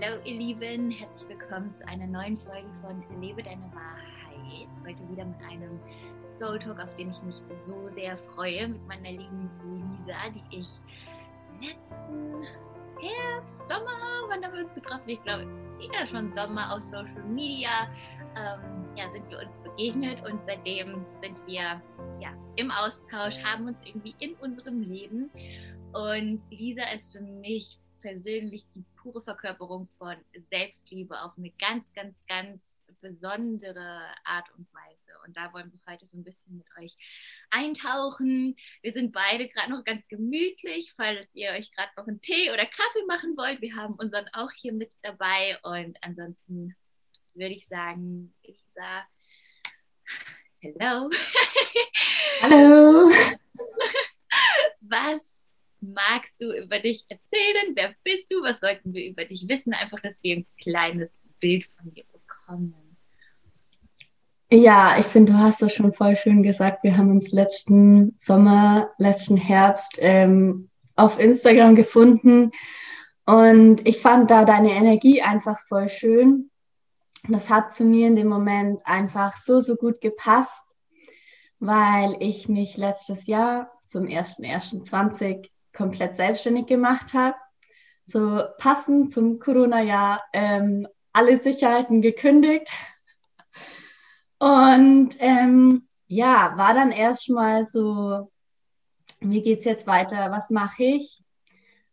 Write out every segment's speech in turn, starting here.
Hallo ihr Lieben, herzlich willkommen zu einer neuen Folge von Lebe deine Wahrheit. Heute wieder mit einem Soul Talk, auf den ich mich so sehr freue, mit meiner lieben Lisa, die ich letzten Herbst, Sommer, wann haben wir uns getroffen? Ich glaube, eher schon Sommer auf Social Media. Ähm, ja, sind wir uns begegnet und seitdem sind wir ja, im Austausch, haben uns irgendwie in unserem Leben. Und Lisa ist für mich persönlich die pure Verkörperung von Selbstliebe auf eine ganz, ganz, ganz besondere Art und Weise. Und da wollen wir heute so ein bisschen mit euch eintauchen. Wir sind beide gerade noch ganz gemütlich, falls ihr euch gerade noch einen Tee oder Kaffee machen wollt. Wir haben unseren auch hier mit dabei. Und ansonsten würde ich sagen, Lisa, hello. Hallo. Was magst du über dich erzählen? Wer bist du? Was sollten wir über dich wissen? Einfach, dass wir ein kleines Bild von dir bekommen. Ja, ich finde, du hast das schon voll schön gesagt. Wir haben uns letzten Sommer, letzten Herbst ähm, auf Instagram gefunden und ich fand da deine Energie einfach voll schön. Das hat zu mir in dem Moment einfach so, so gut gepasst, weil ich mich letztes Jahr zum 1.1.20 komplett selbstständig gemacht habe. So passend zum Corona-Jahr ähm, alle Sicherheiten gekündigt. Und ähm, ja, war dann erstmal so, wie es jetzt weiter? Was mache ich?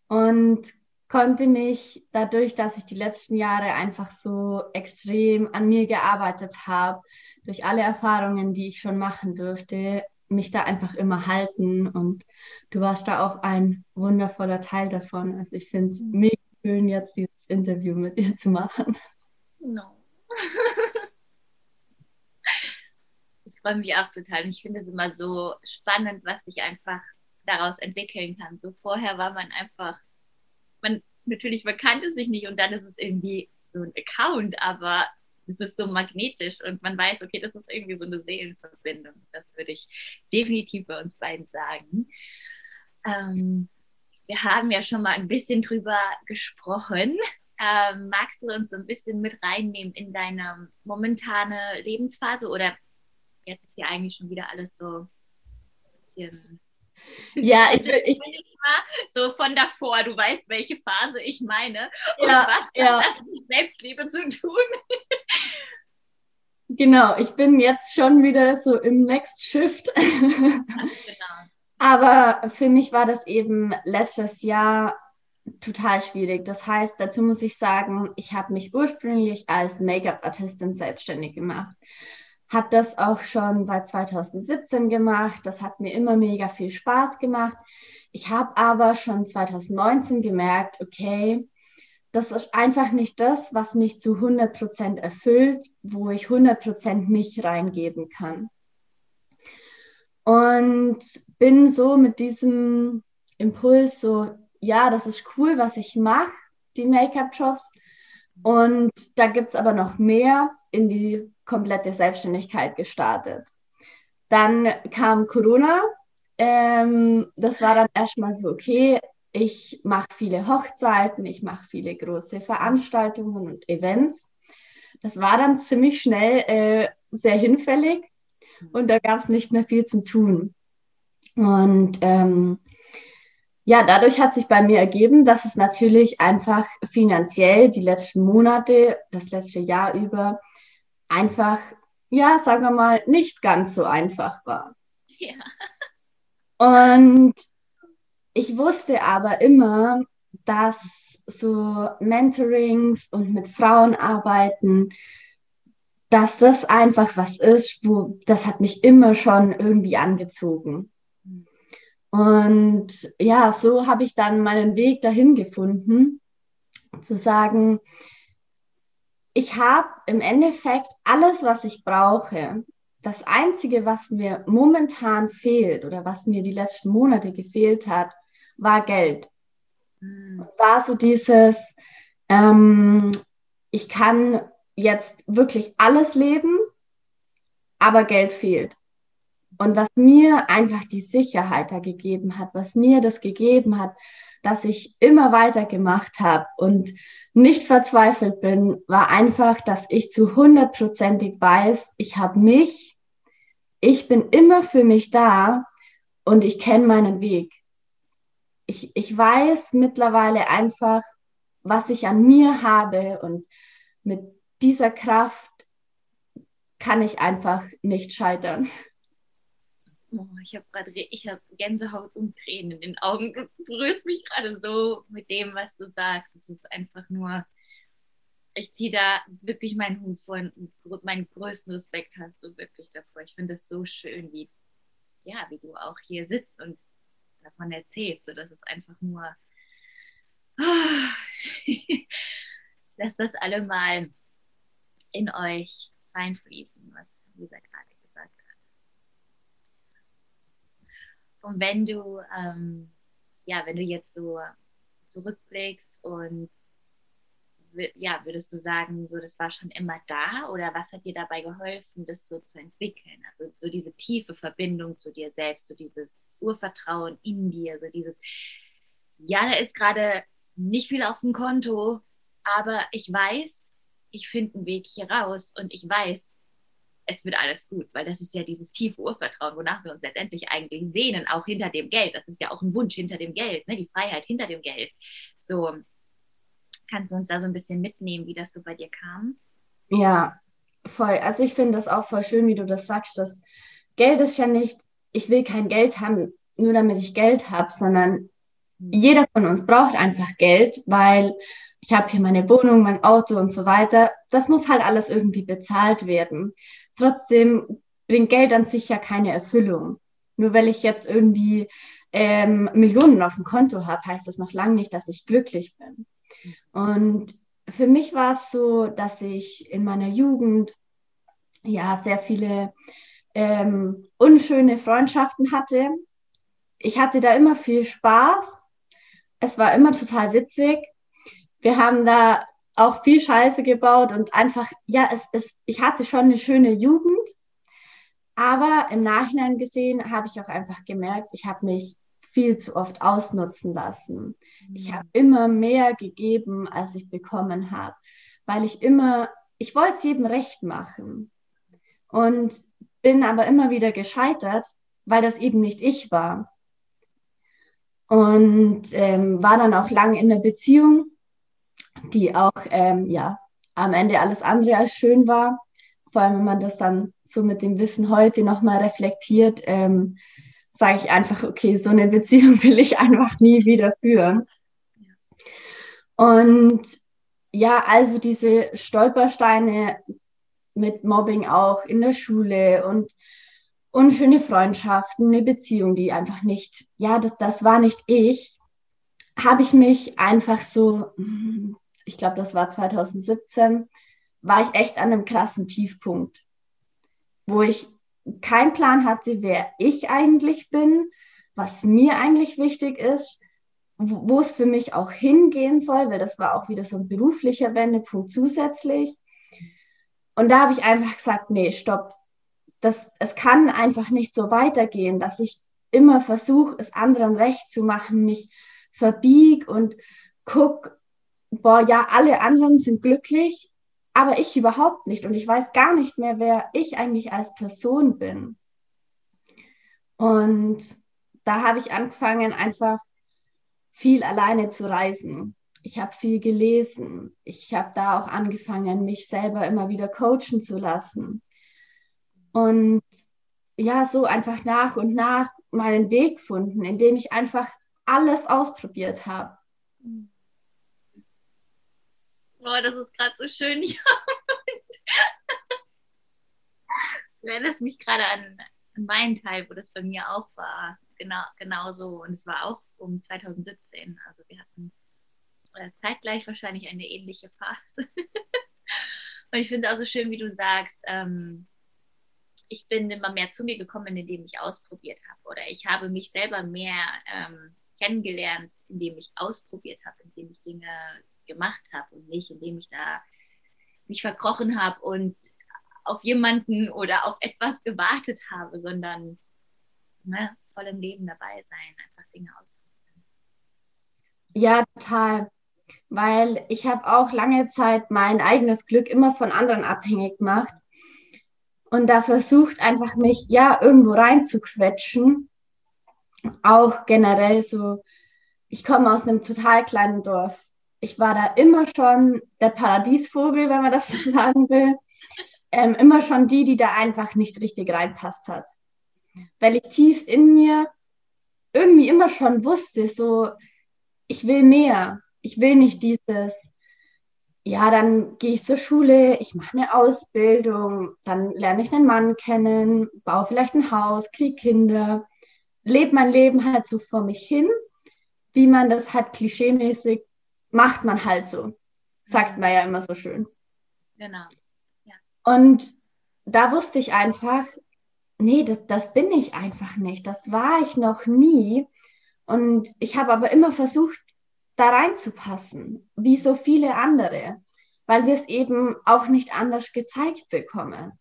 Und konnte mich dadurch, dass ich die letzten Jahre einfach so extrem an mir gearbeitet habe, durch alle Erfahrungen, die ich schon machen durfte, mich da einfach immer halten. Und du warst da auch ein wundervoller Teil davon. Also ich finde es mhm. mega schön, jetzt dieses Interview mit dir zu machen. No. ich freue mich auch total. Ich finde es immer so spannend, was sich einfach daraus entwickeln kann. So vorher war man einfach, man natürlich, man kannte sich nicht und dann ist es irgendwie so ein Account, aber es ist so magnetisch und man weiß, okay, das ist irgendwie so eine Seelenverbindung. Das würde ich definitiv bei uns beiden sagen. Ähm, wir haben ja schon mal ein bisschen drüber gesprochen. Ähm, magst du uns so ein bisschen mit reinnehmen in deine momentane Lebensphase oder jetzt ist ja eigentlich schon wieder alles so ein bisschen ja, ich, ich, ich so von davor, du weißt, welche Phase ich meine und ja, was hat ja. das mit Selbstliebe zu tun? Genau, ich bin jetzt schon wieder so im Next Shift. genau. Aber für mich war das eben letztes Jahr total schwierig. Das heißt, dazu muss ich sagen, ich habe mich ursprünglich als Make-up-Artistin selbstständig gemacht habe das auch schon seit 2017 gemacht. Das hat mir immer mega viel Spaß gemacht. Ich habe aber schon 2019 gemerkt, okay, das ist einfach nicht das, was mich zu 100% erfüllt, wo ich 100% mich reingeben kann. Und bin so mit diesem Impuls so, ja, das ist cool, was ich mache, die Make-up-Jobs. Und da gibt es aber noch mehr in die komplette Selbstständigkeit gestartet. Dann kam Corona. Ähm, das war dann erstmal so, okay, ich mache viele Hochzeiten, ich mache viele große Veranstaltungen und Events. Das war dann ziemlich schnell äh, sehr hinfällig und da gab es nicht mehr viel zu tun. Und ähm, ja, dadurch hat sich bei mir ergeben, dass es natürlich einfach finanziell die letzten Monate, das letzte Jahr über einfach, ja, sagen wir mal, nicht ganz so einfach war. Ja. Und ich wusste aber immer, dass so Mentorings und mit Frauen arbeiten, dass das einfach was ist, wo das hat mich immer schon irgendwie angezogen. Und ja, so habe ich dann meinen Weg dahin gefunden, zu sagen, ich habe im Endeffekt alles, was ich brauche. Das Einzige, was mir momentan fehlt oder was mir die letzten Monate gefehlt hat, war Geld. Mhm. War so dieses, ähm, ich kann jetzt wirklich alles leben, aber Geld fehlt. Und was mir einfach die Sicherheit da gegeben hat, was mir das gegeben hat, dass ich immer weitergemacht habe und nicht verzweifelt bin, war einfach, dass ich zu hundertprozentig weiß, ich habe mich, ich bin immer für mich da und ich kenne meinen Weg. Ich, ich weiß mittlerweile einfach, was ich an mir habe und mit dieser Kraft kann ich einfach nicht scheitern. Oh, ich habe gerade habe Gänsehaut und Tränen in den Augen. Du berührst mich gerade so mit dem, was du sagst. Es ist einfach nur, ich ziehe da wirklich meinen Hut vor und meinen größten Respekt hast du wirklich davor. Ich finde es so schön, wie, ja, wie du auch hier sitzt und davon erzählst. So, das ist einfach nur, oh, lass das alle mal in euch reinfließen, was Lisa gerade gesagt hat. Und wenn du, ähm, ja, wenn du jetzt so zurückblickst und ja, würdest du sagen, so das war schon immer da oder was hat dir dabei geholfen, das so zu entwickeln? Also so diese tiefe Verbindung zu dir selbst, so dieses Urvertrauen in dir, so dieses, ja, da ist gerade nicht viel auf dem Konto, aber ich weiß, ich finde einen Weg hier raus und ich weiß, es wird alles gut, weil das ist ja dieses tiefe Urvertrauen, wonach wir uns letztendlich eigentlich sehnen, auch hinter dem Geld. Das ist ja auch ein Wunsch hinter dem Geld, ne? die Freiheit hinter dem Geld. So, kannst du uns da so ein bisschen mitnehmen, wie das so bei dir kam? Ja, voll. Also ich finde das auch voll schön, wie du das sagst, dass Geld ist ja nicht, ich will kein Geld haben, nur damit ich Geld habe, sondern jeder von uns braucht einfach Geld, weil ich habe hier meine Wohnung, mein Auto und so weiter. Das muss halt alles irgendwie bezahlt werden. Trotzdem bringt Geld an sich ja keine Erfüllung. Nur weil ich jetzt irgendwie ähm, Millionen auf dem Konto habe, heißt das noch lange nicht, dass ich glücklich bin. Und für mich war es so, dass ich in meiner Jugend ja sehr viele ähm, unschöne Freundschaften hatte. Ich hatte da immer viel Spaß. Es war immer total witzig. Wir haben da auch viel Scheiße gebaut und einfach, ja, es, es, ich hatte schon eine schöne Jugend, aber im Nachhinein gesehen habe ich auch einfach gemerkt, ich habe mich viel zu oft ausnutzen lassen. Ich habe immer mehr gegeben, als ich bekommen habe, weil ich immer, ich wollte es jedem recht machen und bin aber immer wieder gescheitert, weil das eben nicht ich war. Und ähm, war dann auch lange in der Beziehung, die auch ähm, ja, am Ende alles andere als schön war. Vor allem, wenn man das dann so mit dem Wissen heute nochmal reflektiert, ähm, sage ich einfach, okay, so eine Beziehung will ich einfach nie wieder führen. Und ja, also diese Stolpersteine mit Mobbing auch in der Schule und unschöne Freundschaften, eine Beziehung, die einfach nicht, ja, das, das war nicht ich, habe ich mich einfach so ich glaube, das war 2017, war ich echt an einem krassen Tiefpunkt, wo ich keinen Plan hatte, wer ich eigentlich bin, was mir eigentlich wichtig ist, wo, wo es für mich auch hingehen soll, weil das war auch wieder so ein beruflicher Wendepunkt zusätzlich. Und da habe ich einfach gesagt, nee, stopp. Das, es kann einfach nicht so weitergehen, dass ich immer versuche, es anderen recht zu machen, mich verbieg und guck, boah, ja, alle anderen sind glücklich, aber ich überhaupt nicht. Und ich weiß gar nicht mehr, wer ich eigentlich als Person bin. Und da habe ich angefangen, einfach viel alleine zu reisen. Ich habe viel gelesen. Ich habe da auch angefangen, mich selber immer wieder coachen zu lassen. Und ja, so einfach nach und nach meinen Weg gefunden, indem ich einfach alles ausprobiert habe. Boah, das ist gerade so schön. Ja. du erinnerst mich gerade an, an meinen Teil, wo das bei mir auch war. Genau, genau so. Und es war auch um 2017. Also wir hatten äh, zeitgleich wahrscheinlich eine ähnliche Phase. Und ich finde auch so schön, wie du sagst, ähm, ich bin immer mehr zu mir gekommen, indem ich ausprobiert habe. Oder ich habe mich selber mehr ähm, kennengelernt, indem ich ausprobiert habe, indem ich Dinge gemacht habe und nicht, indem ich da mich verkrochen habe und auf jemanden oder auf etwas gewartet habe, sondern ne, voll im Leben dabei sein, einfach Dinge ausprobieren. Ja, total. Weil ich habe auch lange Zeit mein eigenes Glück immer von anderen abhängig gemacht und da versucht einfach mich ja irgendwo reinzuquetschen. Auch generell so, ich komme aus einem total kleinen Dorf. Ich war da immer schon der Paradiesvogel, wenn man das so sagen will. Ähm, immer schon die, die da einfach nicht richtig reinpasst hat. Weil ich tief in mir irgendwie immer schon wusste, so, ich will mehr. Ich will nicht dieses, ja, dann gehe ich zur Schule, ich mache eine Ausbildung, dann lerne ich einen Mann kennen, baue vielleicht ein Haus, kriege Kinder, lebe mein Leben halt so vor mich hin, wie man das halt klischeemäßig macht man halt so. Sagt man ja immer so schön. Genau. Ja. Und da wusste ich einfach, nee, das, das bin ich einfach nicht. Das war ich noch nie. Und ich habe aber immer versucht, da reinzupassen, wie so viele andere, weil wir es eben auch nicht anders gezeigt bekommen.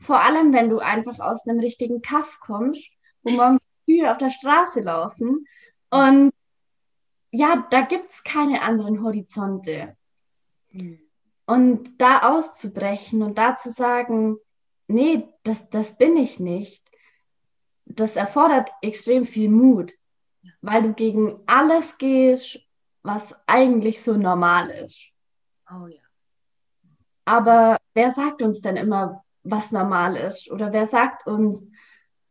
Vor allem, wenn du einfach aus einem richtigen Kaff kommst, wo morgens Kühe auf der Straße laufen und ja, da gibt es keine anderen Horizonte. Und da auszubrechen und da zu sagen, nee, das, das bin ich nicht, das erfordert extrem viel Mut, weil du gegen alles gehst, was eigentlich so normal ist. Oh ja. Aber wer sagt uns denn immer, was normal ist? Oder wer sagt uns,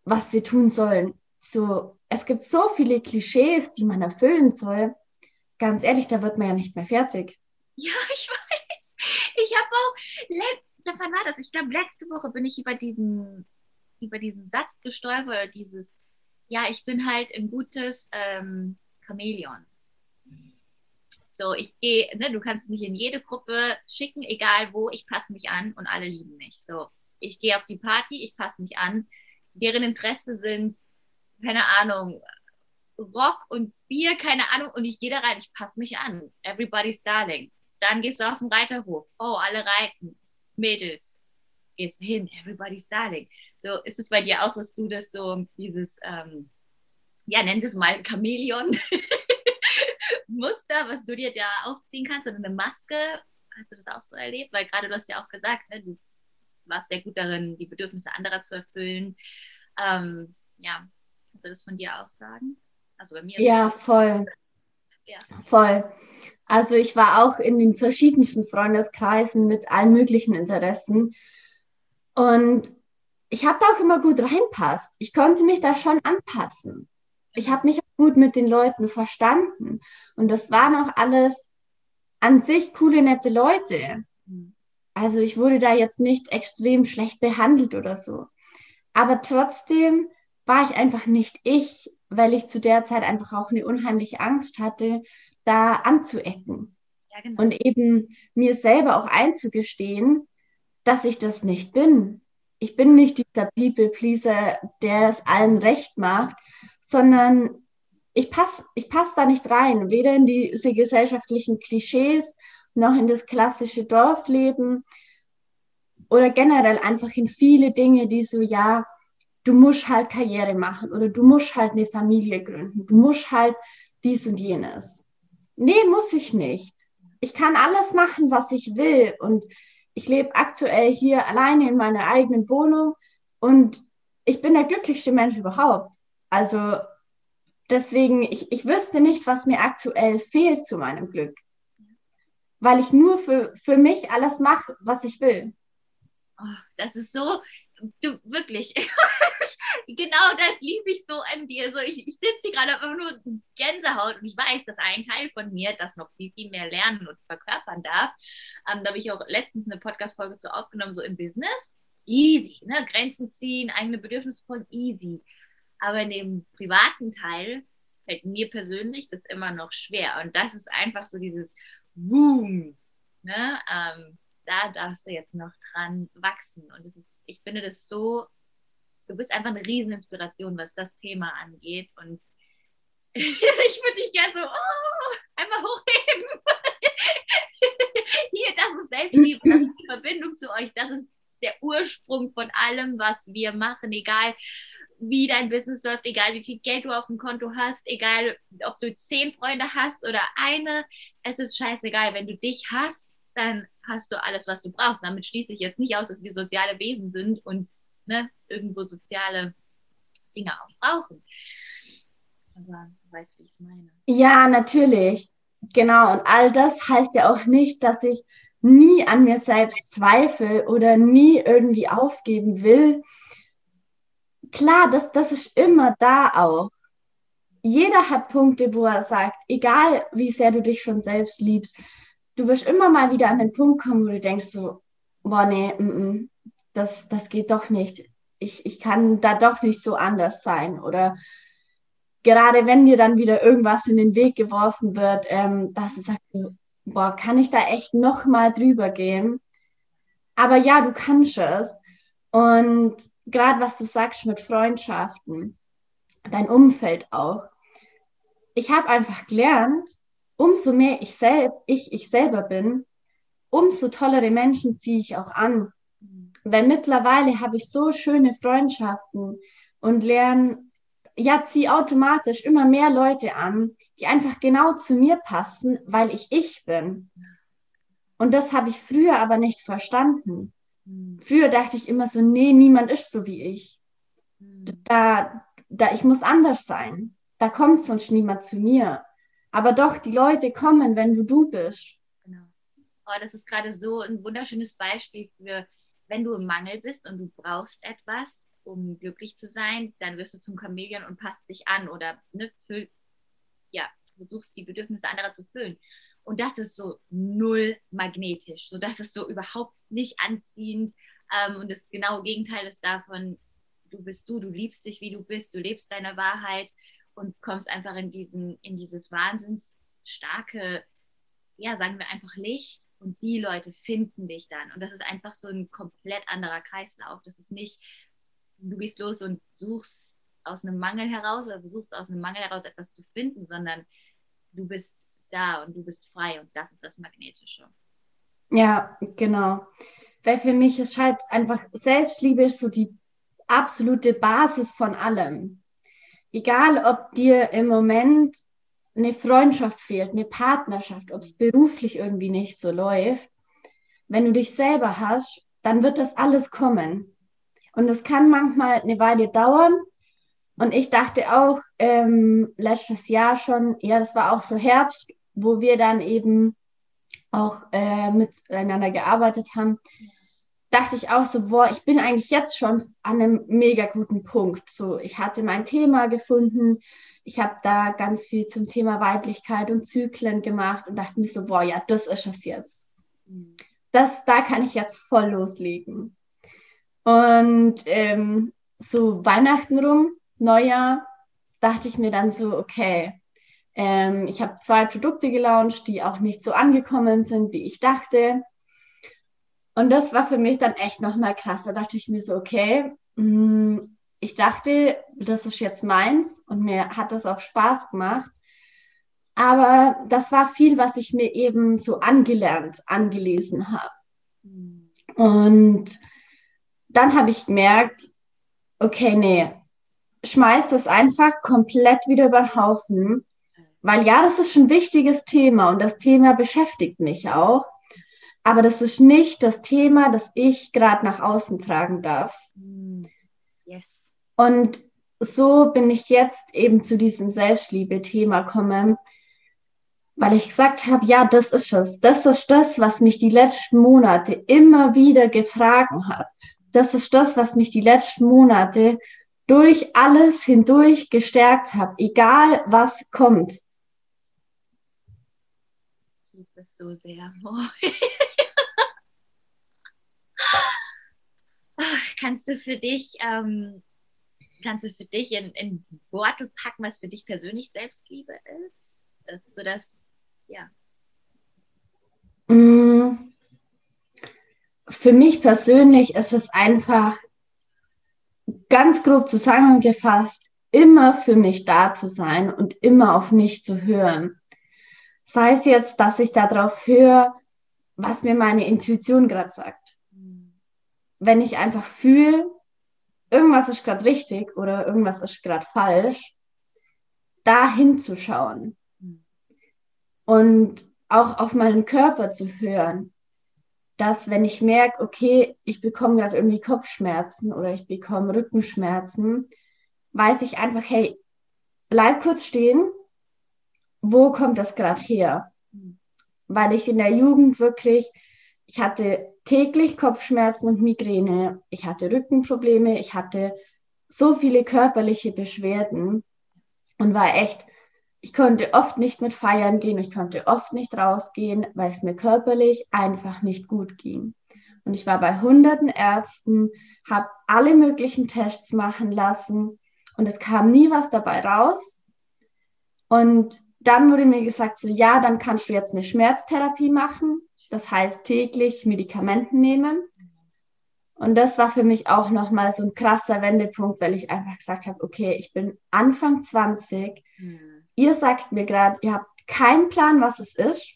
was wir tun sollen? So, es gibt so viele Klischees, die man erfüllen soll. Ganz ehrlich, da wird man ja nicht mehr fertig. Ja, ich weiß. Ich habe auch, wann war das? Ich glaube, letzte Woche bin ich über diesen, über diesen Satz gestolpert, oder dieses, ja, ich bin halt ein gutes ähm, Chamäleon. So, ich gehe, ne, du kannst mich in jede Gruppe schicken, egal wo, ich passe mich an und alle lieben mich. So, ich gehe auf die Party, ich passe mich an. Deren Interesse sind, keine Ahnung, Rock und Bier, keine Ahnung, und ich gehe da rein, ich passe mich an. Everybody's darling. Dann gehst du auf den Reiterhof. Oh, alle reiten. Mädels. Gehst hin, everybody's darling. So, ist es bei dir auch dass du das so, dieses, ähm, ja, wir es mal Chamäleon Muster, was du dir da aufziehen kannst oder eine Maske. Hast du das auch so erlebt? Weil gerade du hast ja auch gesagt, ne, du warst sehr gut darin, die Bedürfnisse anderer zu erfüllen. Ähm, ja, kannst du das von dir auch sagen? Also bei mir. Ja, voll. Ja. Voll. Also ich war auch in den verschiedensten Freundeskreisen mit allen möglichen Interessen. Und ich habe da auch immer gut reinpasst. Ich konnte mich da schon anpassen ich habe mich gut mit den Leuten verstanden. Und das waren auch alles an sich coole, nette Leute. Also ich wurde da jetzt nicht extrem schlecht behandelt oder so. Aber trotzdem war ich einfach nicht ich, weil ich zu der Zeit einfach auch eine unheimliche Angst hatte, da anzuecken. Ja, genau. Und eben mir selber auch einzugestehen, dass ich das nicht bin. Ich bin nicht dieser People-Pleaser, der es allen recht macht, sondern ich passe ich pass da nicht rein, weder in diese gesellschaftlichen Klischees noch in das klassische Dorfleben oder generell einfach in viele Dinge, die so, ja, du musst halt Karriere machen oder du musst halt eine Familie gründen, du musst halt dies und jenes. Nee, muss ich nicht. Ich kann alles machen, was ich will und ich lebe aktuell hier alleine in meiner eigenen Wohnung und ich bin der glücklichste Mensch überhaupt. Also deswegen, ich, ich wüsste nicht, was mir aktuell fehlt zu meinem Glück. Weil ich nur für, für mich alles mache, was ich will. Oh, das ist so, du wirklich, genau das liebe ich so an dir. So, ich, ich sitze hier gerade einfach nur Gänsehaut und ich weiß, dass ein Teil von mir das noch viel, viel mehr lernen und verkörpern darf. Ähm, da habe ich auch letztens eine Podcast-Folge zu aufgenommen, so im Business. Easy, ne? Grenzen ziehen, eigene Bedürfnisse voll easy. Aber in dem privaten Teil fällt mir persönlich das immer noch schwer. Und das ist einfach so dieses Boom. Ne? Ähm, da darfst du jetzt noch dran wachsen. Und ist, ich finde das so, du bist einfach eine Rieseninspiration, was das Thema angeht. Und ich würde dich gerne so, oh, einmal hochheben. Hier, das ist Selbstliebe, das ist die Verbindung zu euch, das ist der Ursprung von allem, was wir machen, egal wie dein Business läuft, egal wie viel Geld du auf dem Konto hast, egal ob du zehn Freunde hast oder eine. Es ist scheißegal. Wenn du dich hast, dann hast du alles, was du brauchst. Damit schließe ich jetzt nicht aus, dass wir soziale Wesen sind und ne, irgendwo soziale Dinge auch brauchen. Aber du weißt, wie ich es meine. Ja, natürlich. Genau. Und all das heißt ja auch nicht, dass ich nie an mir selbst zweifle oder nie irgendwie aufgeben will. Klar, das, das ist immer da auch. Jeder hat Punkte, wo er sagt, egal wie sehr du dich schon selbst liebst, du wirst immer mal wieder an den Punkt kommen, wo du denkst so, boah, nee, m -m, das, das geht doch nicht. Ich, ich kann da doch nicht so anders sein. Oder gerade wenn dir dann wieder irgendwas in den Weg geworfen wird, ähm, dass du sagst, boah, kann ich da echt noch mal drüber gehen? Aber ja, du kannst es. Und gerade was du sagst mit Freundschaften, dein Umfeld auch. Ich habe einfach gelernt, umso mehr ich, sel ich, ich selber bin, umso tollere Menschen ziehe ich auch an. Weil mittlerweile habe ich so schöne Freundschaften und lerne, ja, ziehe automatisch immer mehr Leute an, die einfach genau zu mir passen, weil ich ich bin. Und das habe ich früher aber nicht verstanden. Früher dachte ich immer so, nee, niemand ist so wie ich. Da, da, ich muss anders sein. Da kommt sonst niemand zu mir. Aber doch, die Leute kommen, wenn du du bist. Genau. Oh, das ist gerade so ein wunderschönes Beispiel für, wenn du im Mangel bist und du brauchst etwas, um glücklich zu sein, dann wirst du zum Chamäleon und passt dich an oder ne, füll, ja, versuchst die Bedürfnisse anderer zu füllen. Und das ist so null magnetisch. So, das ist so überhaupt nicht anziehend. Ähm, und das genaue Gegenteil ist davon, du bist du, du liebst dich, wie du bist, du lebst deine Wahrheit und kommst einfach in, diesen, in dieses wahnsinns starke, ja, sagen wir einfach Licht und die Leute finden dich dann. Und das ist einfach so ein komplett anderer Kreislauf. Das ist nicht, du gehst los und suchst aus einem Mangel heraus oder versuchst aus einem Mangel heraus etwas zu finden, sondern du bist da und du bist frei und das ist das Magnetische. Ja, genau. Weil für mich ist halt einfach Selbstliebe ist so die absolute Basis von allem egal ob dir im Moment eine Freundschaft fehlt, eine Partnerschaft, ob es beruflich irgendwie nicht so läuft, wenn du dich selber hast, dann wird das alles kommen. Und es kann manchmal eine Weile dauern. Und ich dachte auch ähm, letztes Jahr schon, ja, das war auch so Herbst, wo wir dann eben auch äh, miteinander gearbeitet haben dachte ich auch so, boah, ich bin eigentlich jetzt schon an einem mega guten Punkt. So, ich hatte mein Thema gefunden, ich habe da ganz viel zum Thema Weiblichkeit und Zyklen gemacht und dachte mir so, boah, ja, das ist es jetzt. Das, da kann ich jetzt voll loslegen. Und ähm, so Weihnachten rum, Neujahr, dachte ich mir dann so, okay, ähm, ich habe zwei Produkte gelauncht, die auch nicht so angekommen sind, wie ich dachte. Und das war für mich dann echt nochmal krass. Da dachte ich mir so, okay, mm, ich dachte, das ist jetzt meins und mir hat das auch Spaß gemacht. Aber das war viel, was ich mir eben so angelernt, angelesen habe. Und dann habe ich gemerkt, okay, nee, schmeiß das einfach komplett wieder über den Haufen. Weil ja, das ist ein wichtiges Thema und das Thema beschäftigt mich auch. Aber das ist nicht das Thema, das ich gerade nach außen tragen darf. Mm, yes. Und so bin ich jetzt eben zu diesem Selbstliebe-Thema gekommen, weil ich gesagt habe, ja, das ist es. Das ist das, was mich die letzten Monate immer wieder getragen hat. Das ist das, was mich die letzten Monate durch alles hindurch gestärkt hat, egal was kommt. Ich liebe das so sehr. kannst du für dich, ähm, kannst du für dich in, in Worte packen, was für dich persönlich Selbstliebe ist? Das, so dass, ja. Mm. Für mich persönlich ist es einfach ganz grob zusammengefasst, immer für mich da zu sein und immer auf mich zu hören. Sei es jetzt, dass ich darauf höre, was mir meine Intuition gerade sagt. Wenn ich einfach fühle, irgendwas ist gerade richtig oder irgendwas ist gerade falsch, da hinzuschauen. Und auch auf meinen Körper zu hören, dass wenn ich merke, okay, ich bekomme gerade irgendwie Kopfschmerzen oder ich bekomme Rückenschmerzen, weiß ich einfach, hey, bleib kurz stehen, wo kommt das gerade her? Weil ich in der Jugend wirklich, ich hatte täglich Kopfschmerzen und Migräne, ich hatte Rückenprobleme, ich hatte so viele körperliche Beschwerden und war echt, ich konnte oft nicht mit feiern gehen, ich konnte oft nicht rausgehen, weil es mir körperlich einfach nicht gut ging. Und ich war bei hunderten Ärzten, habe alle möglichen Tests machen lassen und es kam nie was dabei raus. Und dann wurde mir gesagt, so ja, dann kannst du jetzt eine Schmerztherapie machen. Das heißt täglich Medikamenten nehmen. Und das war für mich auch nochmal so ein krasser Wendepunkt, weil ich einfach gesagt habe, okay, ich bin Anfang 20. Mhm. Ihr sagt mir gerade, ihr habt keinen Plan, was es ist.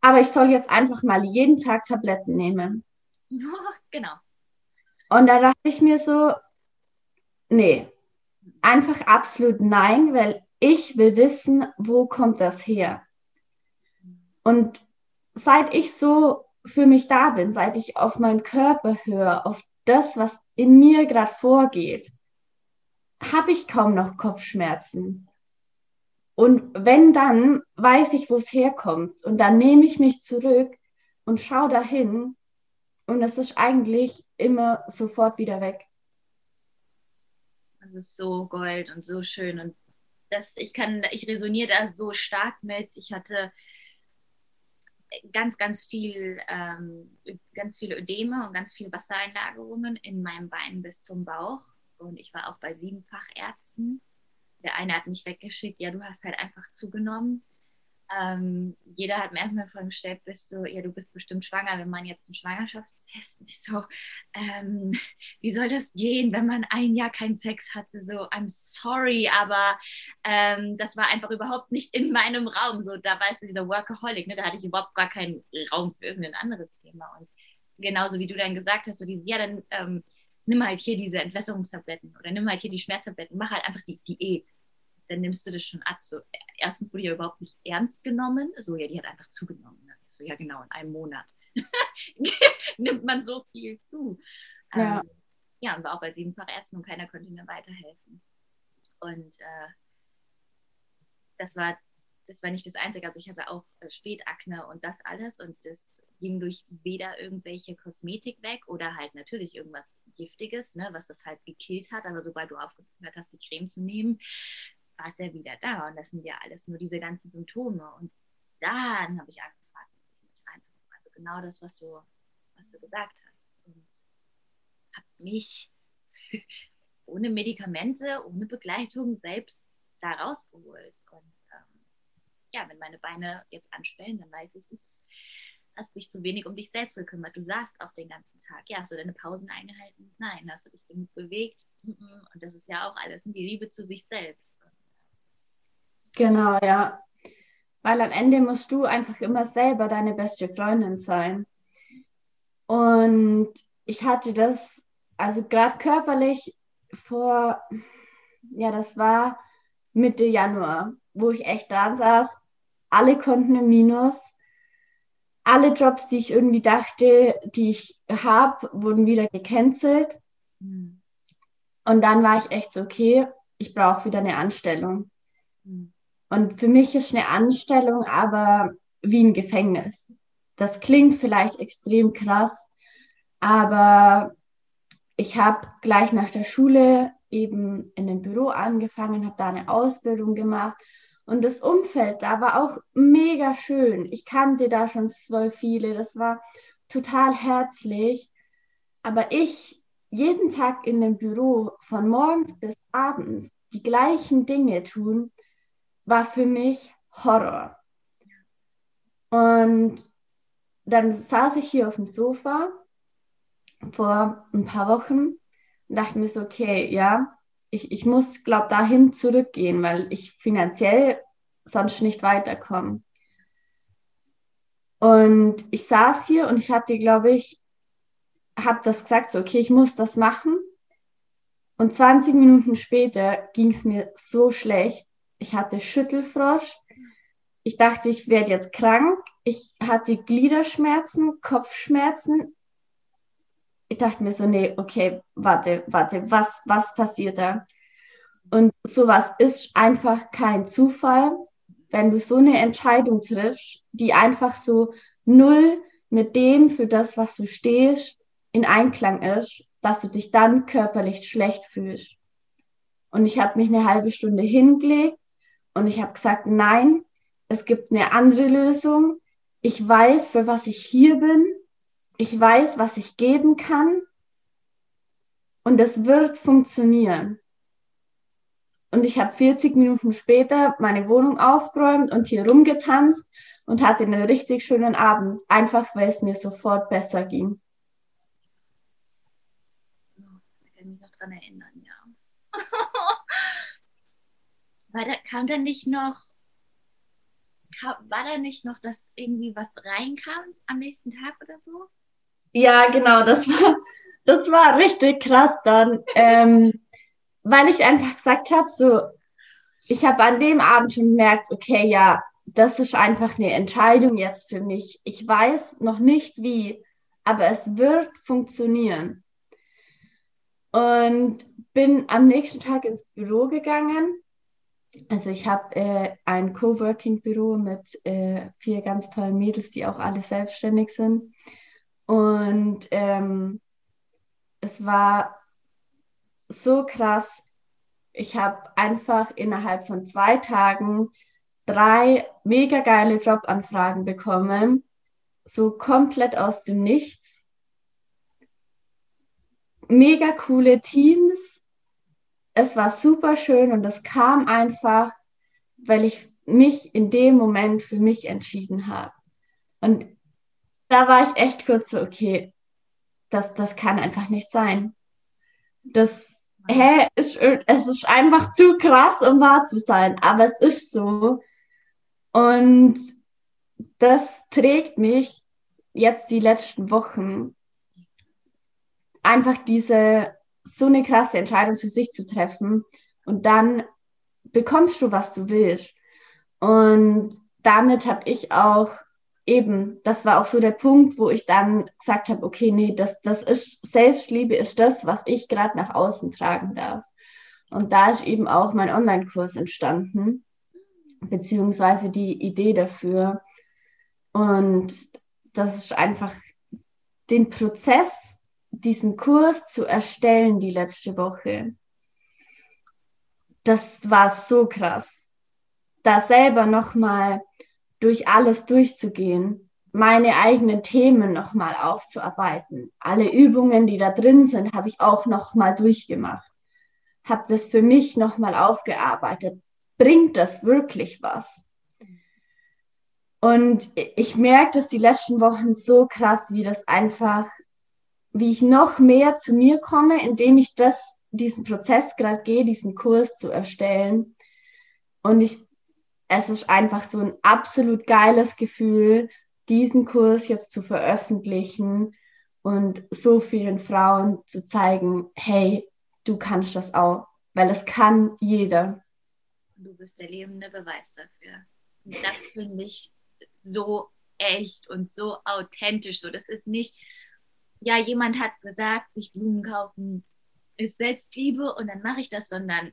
Aber ich soll jetzt einfach mal jeden Tag Tabletten nehmen. genau. Und da dachte ich mir so, nee, einfach absolut nein, weil ich will wissen, wo kommt das her? Und seit ich so für mich da bin, seit ich auf meinen Körper höre, auf das, was in mir gerade vorgeht, habe ich kaum noch Kopfschmerzen. Und wenn dann, weiß ich, wo es herkommt. Und dann nehme ich mich zurück und schaue dahin. Und es ist eigentlich immer sofort wieder weg. Das ist so Gold und so schön. Und das, ich kann, ich resoniere da so stark mit. Ich hatte ganz, ganz viel, ähm, ganz viele Ödeme und ganz viele Wassereinlagerungen in meinem Bein bis zum Bauch. Und ich war auch bei sieben Fachärzten. Der eine hat mich weggeschickt, ja, du hast halt einfach zugenommen. Ähm, jeder hat mir erstmal Fragen gestellt, bist du, ja, du bist bestimmt schwanger, wenn man jetzt einen Schwangerschaftstest. Und ich so, ähm, wie soll das gehen, wenn man ein Jahr keinen Sex hatte? So, I'm sorry, aber ähm, das war einfach überhaupt nicht in meinem Raum. So, da weißt du, dieser Workaholic, ne, da hatte ich überhaupt gar keinen Raum für irgendein anderes Thema. Und genauso wie du dann gesagt hast, so dieses, ja, dann ähm, nimm halt hier diese Entwässerungstabletten oder nimm halt hier die Schmerztabletten, mach halt einfach die Diät dann nimmst du das schon ab. So, erstens wurde ja überhaupt nicht ernst genommen. So, ja, die hat einfach zugenommen. Ne? So, ja, genau, in einem Monat nimmt man so viel zu. Ja. Ähm, ja, und war auch bei siebenfach Ärzten und keiner konnte mir weiterhelfen. Und äh, das war das war nicht das Einzige. Also ich hatte auch äh, Spätakne und das alles und das ging durch weder irgendwelche Kosmetik weg oder halt natürlich irgendwas Giftiges, ne, was das halt gekillt hat. Aber sobald du aufgehört hast, die Creme zu nehmen, war es ja wieder da. Und das sind ja alles nur diese ganzen Symptome. Und dann habe ich angefangen, mich reinzugucken. Also genau das, was du, was du gesagt hast. Und habe mich ohne Medikamente, ohne Begleitung selbst da rausgeholt. Und ähm, ja, wenn meine Beine jetzt anstellen, dann weiß ich, ups, hast dich zu wenig um dich selbst gekümmert. Du saßt auch den ganzen Tag. Ja, hast du deine Pausen eingehalten? Nein. Hast du dich genug bewegt? Und das ist ja auch alles die Liebe zu sich selbst. Genau, ja. Weil am Ende musst du einfach immer selber deine beste Freundin sein. Und ich hatte das, also gerade körperlich vor, ja, das war Mitte Januar, wo ich echt dran saß. Alle konnten im Minus. Alle Jobs, die ich irgendwie dachte, die ich habe, wurden wieder gecancelt. Mhm. Und dann war ich echt so, okay, ich brauche wieder eine Anstellung. Mhm. Und für mich ist eine Anstellung aber wie ein Gefängnis. Das klingt vielleicht extrem krass, aber ich habe gleich nach der Schule eben in dem Büro angefangen, habe da eine Ausbildung gemacht und das Umfeld da war auch mega schön. Ich kannte da schon voll viele, das war total herzlich. Aber ich jeden Tag in dem Büro von morgens bis abends die gleichen Dinge tun, war für mich Horror. Und dann saß ich hier auf dem Sofa vor ein paar Wochen und dachte mir so, okay, ja, ich, ich muss, glaube dahin zurückgehen, weil ich finanziell sonst nicht weiterkomme. Und ich saß hier und ich hatte, glaube ich, habe das gesagt, so, okay, ich muss das machen. Und 20 Minuten später ging es mir so schlecht. Ich hatte Schüttelfrosch. Ich dachte, ich werde jetzt krank. Ich hatte Gliederschmerzen, Kopfschmerzen. Ich dachte mir so, nee, okay, warte, warte, was, was passiert da? Und sowas ist einfach kein Zufall, wenn du so eine Entscheidung triffst, die einfach so null mit dem, für das, was du stehst, in Einklang ist, dass du dich dann körperlich schlecht fühlst. Und ich habe mich eine halbe Stunde hingelegt und ich habe gesagt, nein, es gibt eine andere Lösung. Ich weiß, für was ich hier bin. Ich weiß, was ich geben kann. Und es wird funktionieren. Und ich habe 40 Minuten später meine Wohnung aufgeräumt und hier rumgetanzt und hatte einen richtig schönen Abend, einfach weil es mir sofort besser ging. Ich kann mich noch daran erinnern, ja. war da, kam da nicht noch, kam, war da nicht noch, dass irgendwie was reinkam am nächsten Tag oder so? Ja, genau, das war, das war richtig krass dann, ähm, weil ich einfach gesagt habe, so, ich habe an dem Abend schon gemerkt, okay, ja, das ist einfach eine Entscheidung jetzt für mich. Ich weiß noch nicht wie, aber es wird funktionieren. Und bin am nächsten Tag ins Büro gegangen. Also ich habe äh, ein Coworking-Büro mit äh, vier ganz tollen Mädels, die auch alle selbstständig sind. Und ähm, es war so krass. Ich habe einfach innerhalb von zwei Tagen drei mega geile Jobanfragen bekommen, so komplett aus dem Nichts. Mega coole Teams. Es war super schön und es kam einfach, weil ich mich in dem Moment für mich entschieden habe. Und da war ich echt kurz so, okay, das, das kann einfach nicht sein. Das, hä, ist, es ist einfach zu krass, um wahr zu sein, aber es ist so. Und das trägt mich jetzt die letzten Wochen einfach diese so eine krasse Entscheidung für sich zu treffen und dann bekommst du, was du willst. Und damit habe ich auch eben, das war auch so der Punkt, wo ich dann gesagt habe, okay, nee, das, das ist Selbstliebe ist das, was ich gerade nach außen tragen darf. Und da ist eben auch mein Online-Kurs entstanden beziehungsweise die Idee dafür. Und das ist einfach den Prozess, diesen Kurs zu erstellen die letzte Woche. Das war so krass. Da selber nochmal durch alles durchzugehen, meine eigenen Themen nochmal aufzuarbeiten. Alle Übungen, die da drin sind, habe ich auch nochmal durchgemacht. Habe das für mich nochmal aufgearbeitet, bringt das wirklich was? Und ich merke das die letzten Wochen so krass, wie das einfach, wie ich noch mehr zu mir komme, indem ich das, diesen Prozess gerade gehe, diesen Kurs zu erstellen. Und ich, es ist einfach so ein absolut geiles Gefühl, diesen Kurs jetzt zu veröffentlichen und so vielen Frauen zu zeigen, hey, du kannst das auch, weil es kann jeder du bist der lebende Beweis dafür. Und das finde ich so echt und so authentisch. So, das ist nicht, ja, jemand hat gesagt, sich Blumen kaufen ist Selbstliebe und dann mache ich das, sondern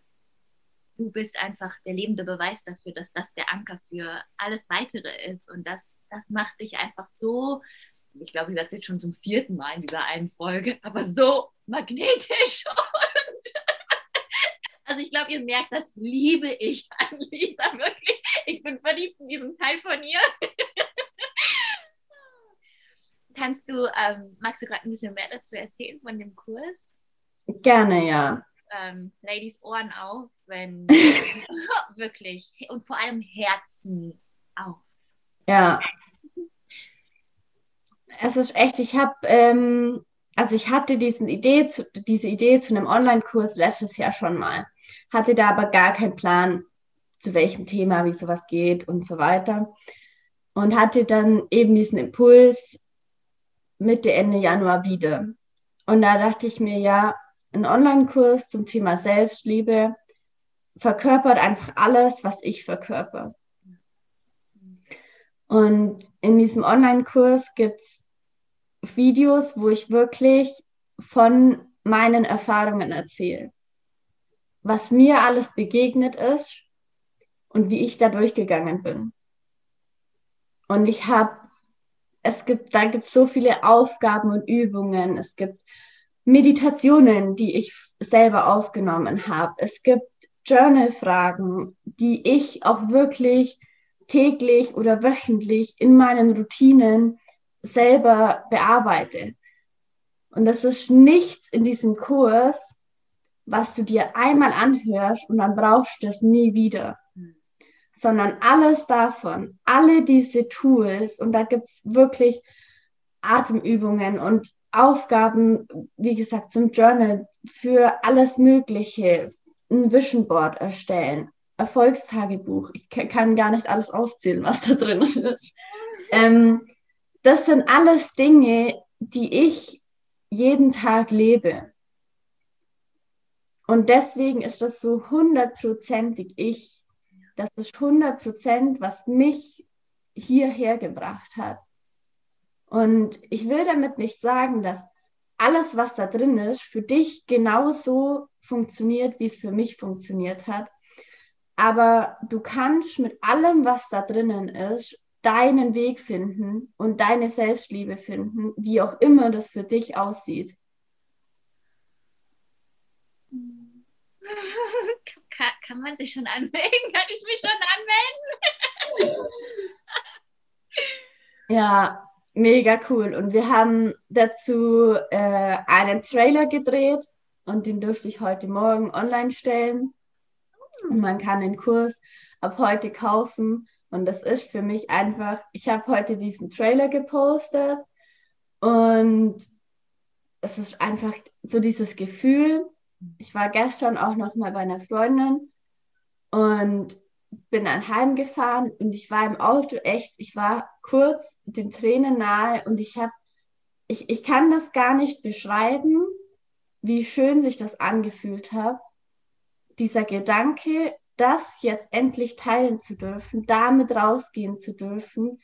du bist einfach der lebende Beweis dafür, dass das der Anker für alles weitere ist. Und das, das macht dich einfach so, ich glaube, ich sage jetzt schon zum vierten Mal in dieser einen Folge, aber so magnetisch und also ich glaube, ihr merkt, das liebe ich an Lisa wirklich. Ich bin verliebt in diesen Teil von ihr. Kannst du, ähm, magst du gerade ein bisschen mehr dazu erzählen von dem Kurs? Gerne, ja. Ähm, Ladies Ohren auf, wenn wirklich und vor allem Herzen auf. Ja. Es ist echt, ich habe, ähm, also ich hatte diesen Idee zu, diese Idee zu einem Online-Kurs letztes Jahr schon mal hatte da aber gar keinen Plan, zu welchem Thema, wie sowas geht und so weiter. Und hatte dann eben diesen Impuls Mitte, Ende Januar wieder. Und da dachte ich mir, ja, ein Online-Kurs zum Thema Selbstliebe, verkörpert einfach alles, was ich verkörper. Und in diesem Online-Kurs gibt es Videos, wo ich wirklich von meinen Erfahrungen erzähle. Was mir alles begegnet ist und wie ich da durchgegangen bin. Und ich habe, es gibt, da gibt es so viele Aufgaben und Übungen. Es gibt Meditationen, die ich selber aufgenommen habe. Es gibt Journal-Fragen, die ich auch wirklich täglich oder wöchentlich in meinen Routinen selber bearbeite. Und das ist nichts in diesem Kurs, was du dir einmal anhörst und dann brauchst du es nie wieder. Sondern alles davon, alle diese Tools, und da gibt es wirklich Atemübungen und Aufgaben, wie gesagt, zum Journal für alles Mögliche, ein Vision Board erstellen, Erfolgstagebuch. Ich kann gar nicht alles aufzählen, was da drin ist. Ähm, das sind alles Dinge, die ich jeden Tag lebe. Und deswegen ist das so hundertprozentig ich. Das ist hundertprozent, was mich hierher gebracht hat. Und ich will damit nicht sagen, dass alles, was da drin ist, für dich genauso funktioniert, wie es für mich funktioniert hat. Aber du kannst mit allem, was da drinnen ist, deinen Weg finden und deine Selbstliebe finden, wie auch immer das für dich aussieht. Kann, kann man sich schon anmelden? Kann ich mich schon anmelden? ja, mega cool. Und wir haben dazu äh, einen Trailer gedreht und den dürfte ich heute Morgen online stellen. Und man kann den Kurs ab heute kaufen. Und das ist für mich einfach, ich habe heute diesen Trailer gepostet und es ist einfach so dieses Gefühl. Ich war gestern auch noch mal bei einer Freundin und bin dann heimgefahren und ich war im Auto echt, ich war kurz den Tränen nahe und ich habe, ich, ich kann das gar nicht beschreiben, wie schön sich das angefühlt hat. Dieser Gedanke, das jetzt endlich teilen zu dürfen, damit rausgehen zu dürfen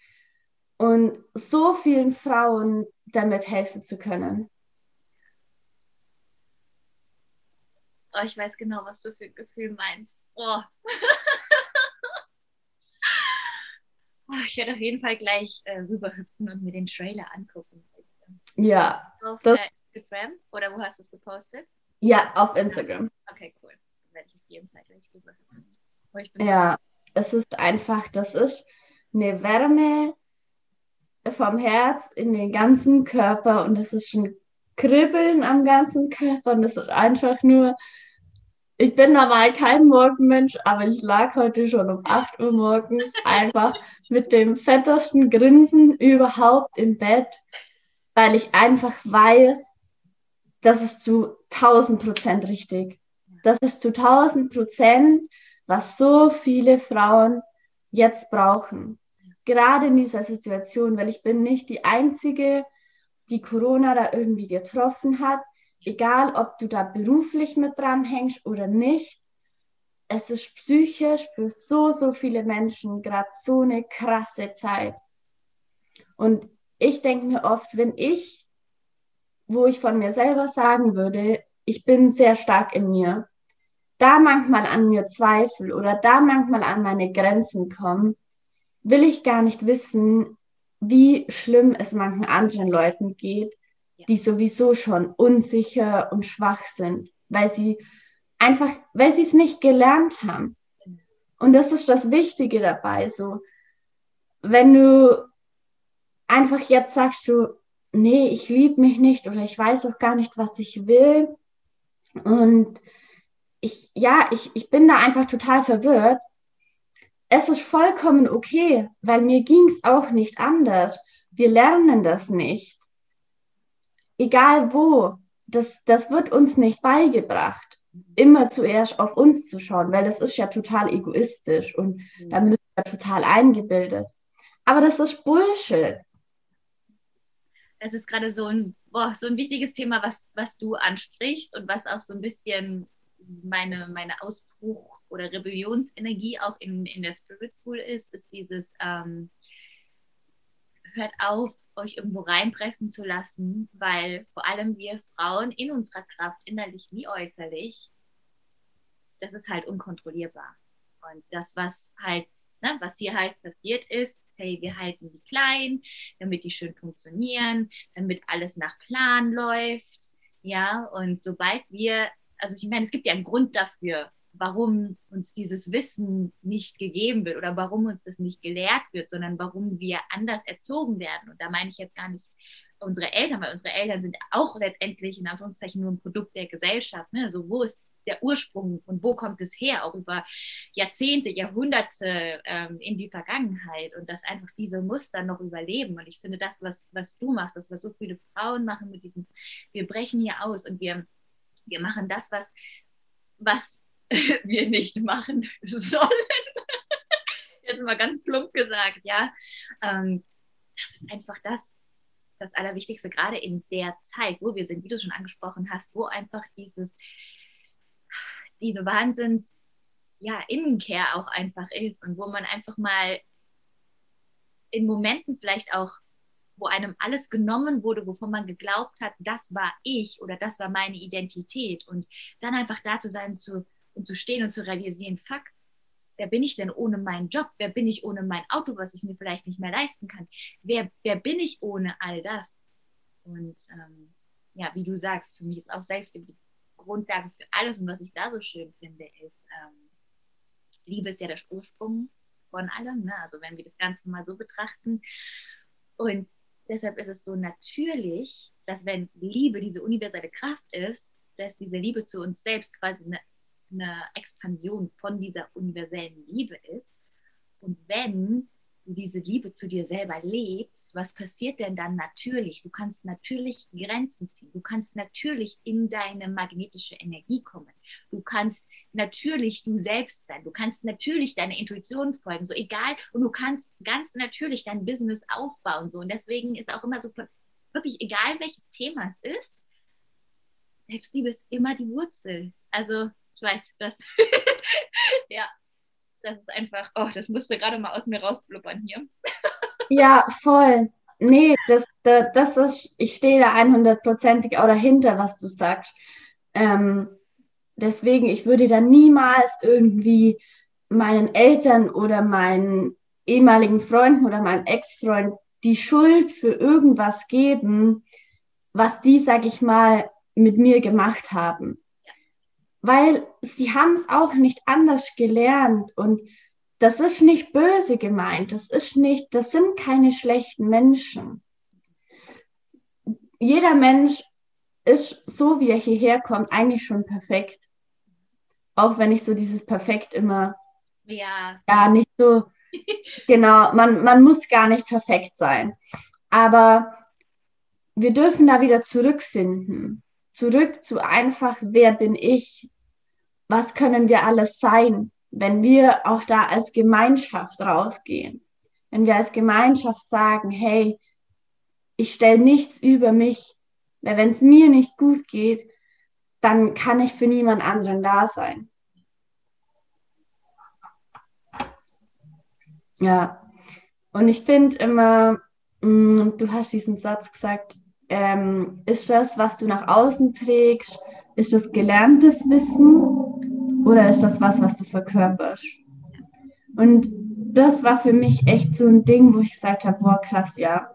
und so vielen Frauen damit helfen zu können. Oh, ich weiß genau, was du für ein Gefühl meinst. Oh. oh ich werde auf jeden Fall gleich äh, rüberhüpfen und mir den Trailer angucken. Ja. Auf das, äh, Instagram oder wo hast du es gepostet? Ja, auf Instagram. Okay, cool. Dann werde ich auf jeden Fall gleich rüberhüpfen. Ja, es ist einfach, das ist eine Wärme vom Herz in den ganzen Körper und es ist schon Kribbeln am ganzen Körper und es ist einfach nur, ich bin normal kein Morgenmensch, aber ich lag heute schon um 8 Uhr morgens einfach mit dem fettesten Grinsen überhaupt im Bett, weil ich einfach weiß, das ist zu 1000 Prozent richtig. Das ist zu 1000 Prozent was so viele Frauen jetzt brauchen. Gerade in dieser Situation, weil ich bin nicht die Einzige, die Corona da irgendwie getroffen hat. Egal, ob du da beruflich mit dran hängst oder nicht. Es ist psychisch für so, so viele Menschen gerade so eine krasse Zeit. Und ich denke mir oft, wenn ich, wo ich von mir selber sagen würde, ich bin sehr stark in mir, da manchmal an mir zweifle oder da manchmal an meine Grenzen komme, will ich gar nicht wissen, wie schlimm es manchen anderen Leuten geht, die sowieso schon unsicher und schwach sind, weil sie einfach, weil sie es nicht gelernt haben. Und das ist das Wichtige dabei, so, wenn du einfach jetzt sagst so, nee, ich liebe mich nicht oder ich weiß auch gar nicht, was ich will und ich, ja, ich, ich bin da einfach total verwirrt. Es ist vollkommen okay, weil mir ging es auch nicht anders. Wir lernen das nicht. Egal wo, das, das wird uns nicht beigebracht, immer zuerst auf uns zu schauen, weil das ist ja total egoistisch und mhm. dann sind wir total eingebildet. Aber das ist Bullshit. Es ist gerade so ein boah, so ein wichtiges Thema, was, was du ansprichst und was auch so ein bisschen meine, meine Ausbruch- oder Rebellionsenergie auch in, in der Spirit School ist, ist dieses, ähm, hört auf, euch irgendwo reinpressen zu lassen, weil vor allem wir Frauen in unserer Kraft, innerlich wie äußerlich, das ist halt unkontrollierbar. Und das, was halt, ne, was hier halt passiert ist, hey, wir halten die klein, damit die schön funktionieren, damit alles nach Plan läuft. Ja, und sobald wir, also ich meine, es gibt ja einen Grund dafür, warum uns dieses Wissen nicht gegeben wird oder warum uns das nicht gelehrt wird, sondern warum wir anders erzogen werden. Und da meine ich jetzt gar nicht unsere Eltern, weil unsere Eltern sind auch letztendlich in Anführungszeichen nur ein Produkt der Gesellschaft. Ne? Also wo ist der Ursprung und wo kommt es her, auch über Jahrzehnte, Jahrhunderte ähm, in die Vergangenheit und dass einfach diese Muster noch überleben. Und ich finde das, was, was du machst, das, was so viele Frauen machen mit diesem, wir brechen hier aus und wir, wir machen das, was, was wir nicht machen sollen. Jetzt mal ganz plump gesagt, ja. Ähm, das ist einfach das, das Allerwichtigste, gerade in der Zeit, wo wir sind, wie du schon angesprochen hast, wo einfach dieses, diese Wahnsinns, ja, Innenkehr auch einfach ist und wo man einfach mal in Momenten vielleicht auch, wo einem alles genommen wurde, wovon man geglaubt hat, das war ich oder das war meine Identität und dann einfach da zu sein, zu und zu stehen und zu realisieren, fuck, wer bin ich denn ohne meinen Job? Wer bin ich ohne mein Auto, was ich mir vielleicht nicht mehr leisten kann? Wer, wer bin ich ohne all das? Und ähm, ja, wie du sagst, für mich ist auch selbst die Grundlage für alles und was ich da so schön finde, ist, ähm, Liebe ist ja der Ursprung von allem. Ne? Also wenn wir das Ganze mal so betrachten. Und deshalb ist es so natürlich, dass wenn Liebe diese universelle Kraft ist, dass diese Liebe zu uns selbst quasi eine eine Expansion von dieser universellen Liebe ist. Und wenn du diese Liebe zu dir selber lebst, was passiert denn dann natürlich? Du kannst natürlich Grenzen ziehen. Du kannst natürlich in deine magnetische Energie kommen. Du kannst natürlich du selbst sein. Du kannst natürlich deiner Intuition folgen, so egal. Und du kannst ganz natürlich dein Business aufbauen. So. Und deswegen ist auch immer so von, wirklich egal welches Thema es ist, Selbstliebe ist immer die Wurzel. Also ich weiß, das, ja, das ist einfach, oh, das musste gerade mal aus mir rausblubbern hier. ja, voll. Nee, das, das, das ist, ich stehe da 100%ig auch dahinter, was du sagst. Ähm, deswegen, ich würde da niemals irgendwie meinen Eltern oder meinen ehemaligen Freunden oder meinem Ex-Freund die Schuld für irgendwas geben, was die, sag ich mal, mit mir gemacht haben weil sie haben es auch nicht anders gelernt und das ist nicht böse gemeint, das ist nicht, das sind keine schlechten Menschen. Jeder Mensch ist so, wie er hierher kommt, eigentlich schon perfekt. Auch wenn ich so dieses Perfekt immer ja, ja nicht so genau, man, man muss gar nicht perfekt sein. Aber wir dürfen da wieder zurückfinden. Zurück zu einfach, wer bin ich? Was können wir alles sein, wenn wir auch da als Gemeinschaft rausgehen. Wenn wir als Gemeinschaft sagen, hey, ich stelle nichts über mich, weil wenn es mir nicht gut geht, dann kann ich für niemand anderen da sein. Ja, und ich finde immer, mh, mm, du hast diesen Satz gesagt, ähm, ist das, was du nach außen trägst, ist das gelerntes Wissen oder ist das was, was du verkörperst? Und das war für mich echt so ein Ding, wo ich gesagt habe, boah, krass, ja.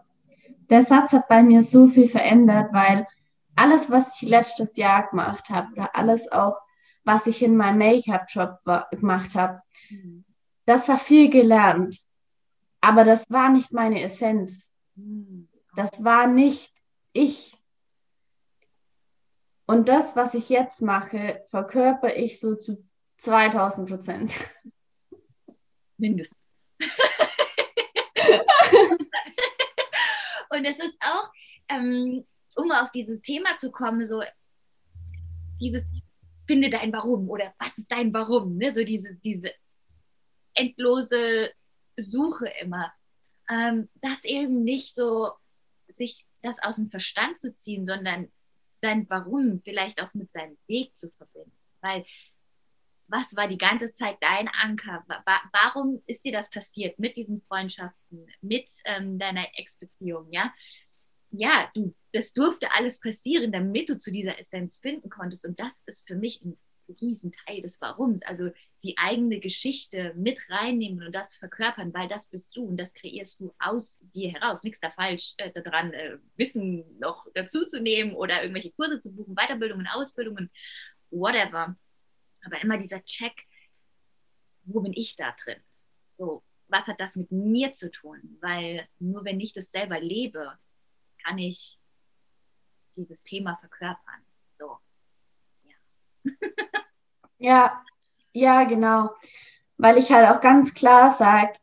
Der Satz hat bei mir so viel verändert, weil alles, was ich letztes Jahr gemacht habe oder alles auch, was ich in meinem Make-up-Job gemacht habe, mhm. das war viel gelernt. Aber das war nicht meine Essenz. Mhm. Das war nicht ich. Und das, was ich jetzt mache, verkörper ich so zu 2000 Prozent. Mindestens. Und es ist auch, ähm, um auf dieses Thema zu kommen, so dieses finde dein Warum oder was ist dein Warum, ne? so diese, diese endlose Suche immer, ähm, das eben nicht so sich das aus dem Verstand zu ziehen, sondern sein Warum vielleicht auch mit seinem Weg zu verbinden. Weil was war die ganze Zeit dein Anker? Warum ist dir das passiert mit diesen Freundschaften, mit ähm, deiner Ex-Beziehung? Ja? ja, du, das durfte alles passieren, damit du zu dieser Essenz finden konntest. Und das ist für mich ein Riesenteil des Warums. Also die eigene Geschichte mit reinnehmen und das verkörpern, weil das bist du und das kreierst du aus dir heraus. Nichts da falsch äh, daran, äh, Wissen noch dazu zu nehmen oder irgendwelche Kurse zu buchen, Weiterbildungen, Ausbildungen, whatever. Aber immer dieser Check, wo bin ich da drin? So, was hat das mit mir zu tun? Weil nur wenn ich das selber lebe, kann ich dieses Thema verkörpern. So, ja. ja, ja, genau. Weil ich halt auch ganz klar sage,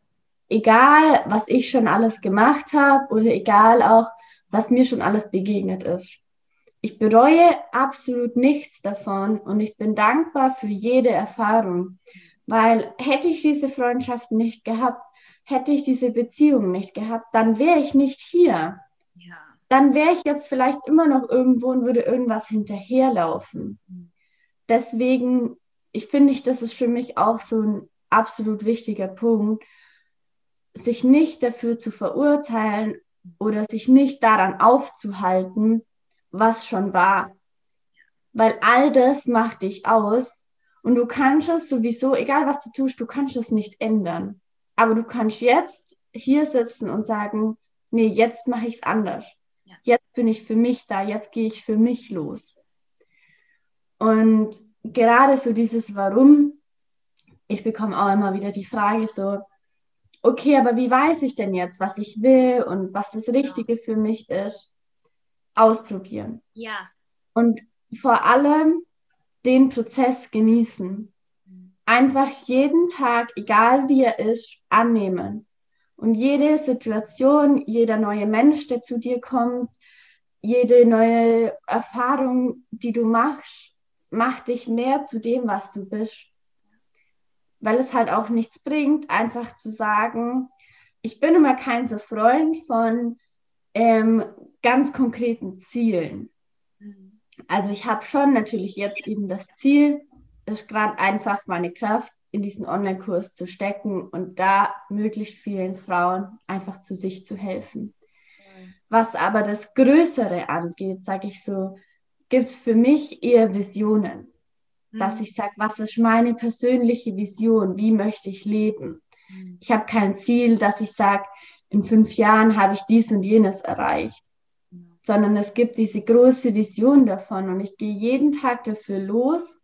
egal was ich schon alles gemacht habe oder egal auch, was mir schon alles begegnet ist. Ich bereue absolut nichts davon und ich bin dankbar für jede Erfahrung, weil hätte ich diese Freundschaft nicht gehabt, hätte ich diese Beziehung nicht gehabt, dann wäre ich nicht hier. Ja. Dann wäre ich jetzt vielleicht immer noch irgendwo und würde irgendwas hinterherlaufen. Mhm. Deswegen, ich finde, das ist für mich auch so ein absolut wichtiger Punkt, sich nicht dafür zu verurteilen oder sich nicht daran aufzuhalten, was schon war. Weil all das macht dich aus und du kannst es sowieso, egal was du tust, du kannst es nicht ändern. Aber du kannst jetzt hier sitzen und sagen, nee, jetzt mache ich es anders. Ja. Jetzt bin ich für mich da, jetzt gehe ich für mich los. Und gerade so dieses Warum, ich bekomme auch immer wieder die Frage so, okay, aber wie weiß ich denn jetzt, was ich will und was das Richtige für mich ist? Ausprobieren. Ja. Und vor allem den Prozess genießen. Einfach jeden Tag, egal wie er ist, annehmen. Und jede Situation, jeder neue Mensch, der zu dir kommt, jede neue Erfahrung, die du machst, macht dich mehr zu dem, was du bist weil es halt auch nichts bringt, einfach zu sagen, ich bin immer kein so Freund von ähm, ganz konkreten Zielen. Also ich habe schon natürlich jetzt eben das Ziel, ist gerade einfach meine Kraft in diesen Online-Kurs zu stecken und da möglichst vielen Frauen einfach zu sich zu helfen. Was aber das Größere angeht, sage ich so, gibt es für mich eher Visionen dass mhm. ich sage, was ist meine persönliche Vision, wie möchte ich leben. Mhm. Ich habe kein Ziel, dass ich sage, in fünf Jahren habe ich dies und jenes erreicht, sondern es gibt diese große Vision davon und ich gehe jeden Tag dafür los,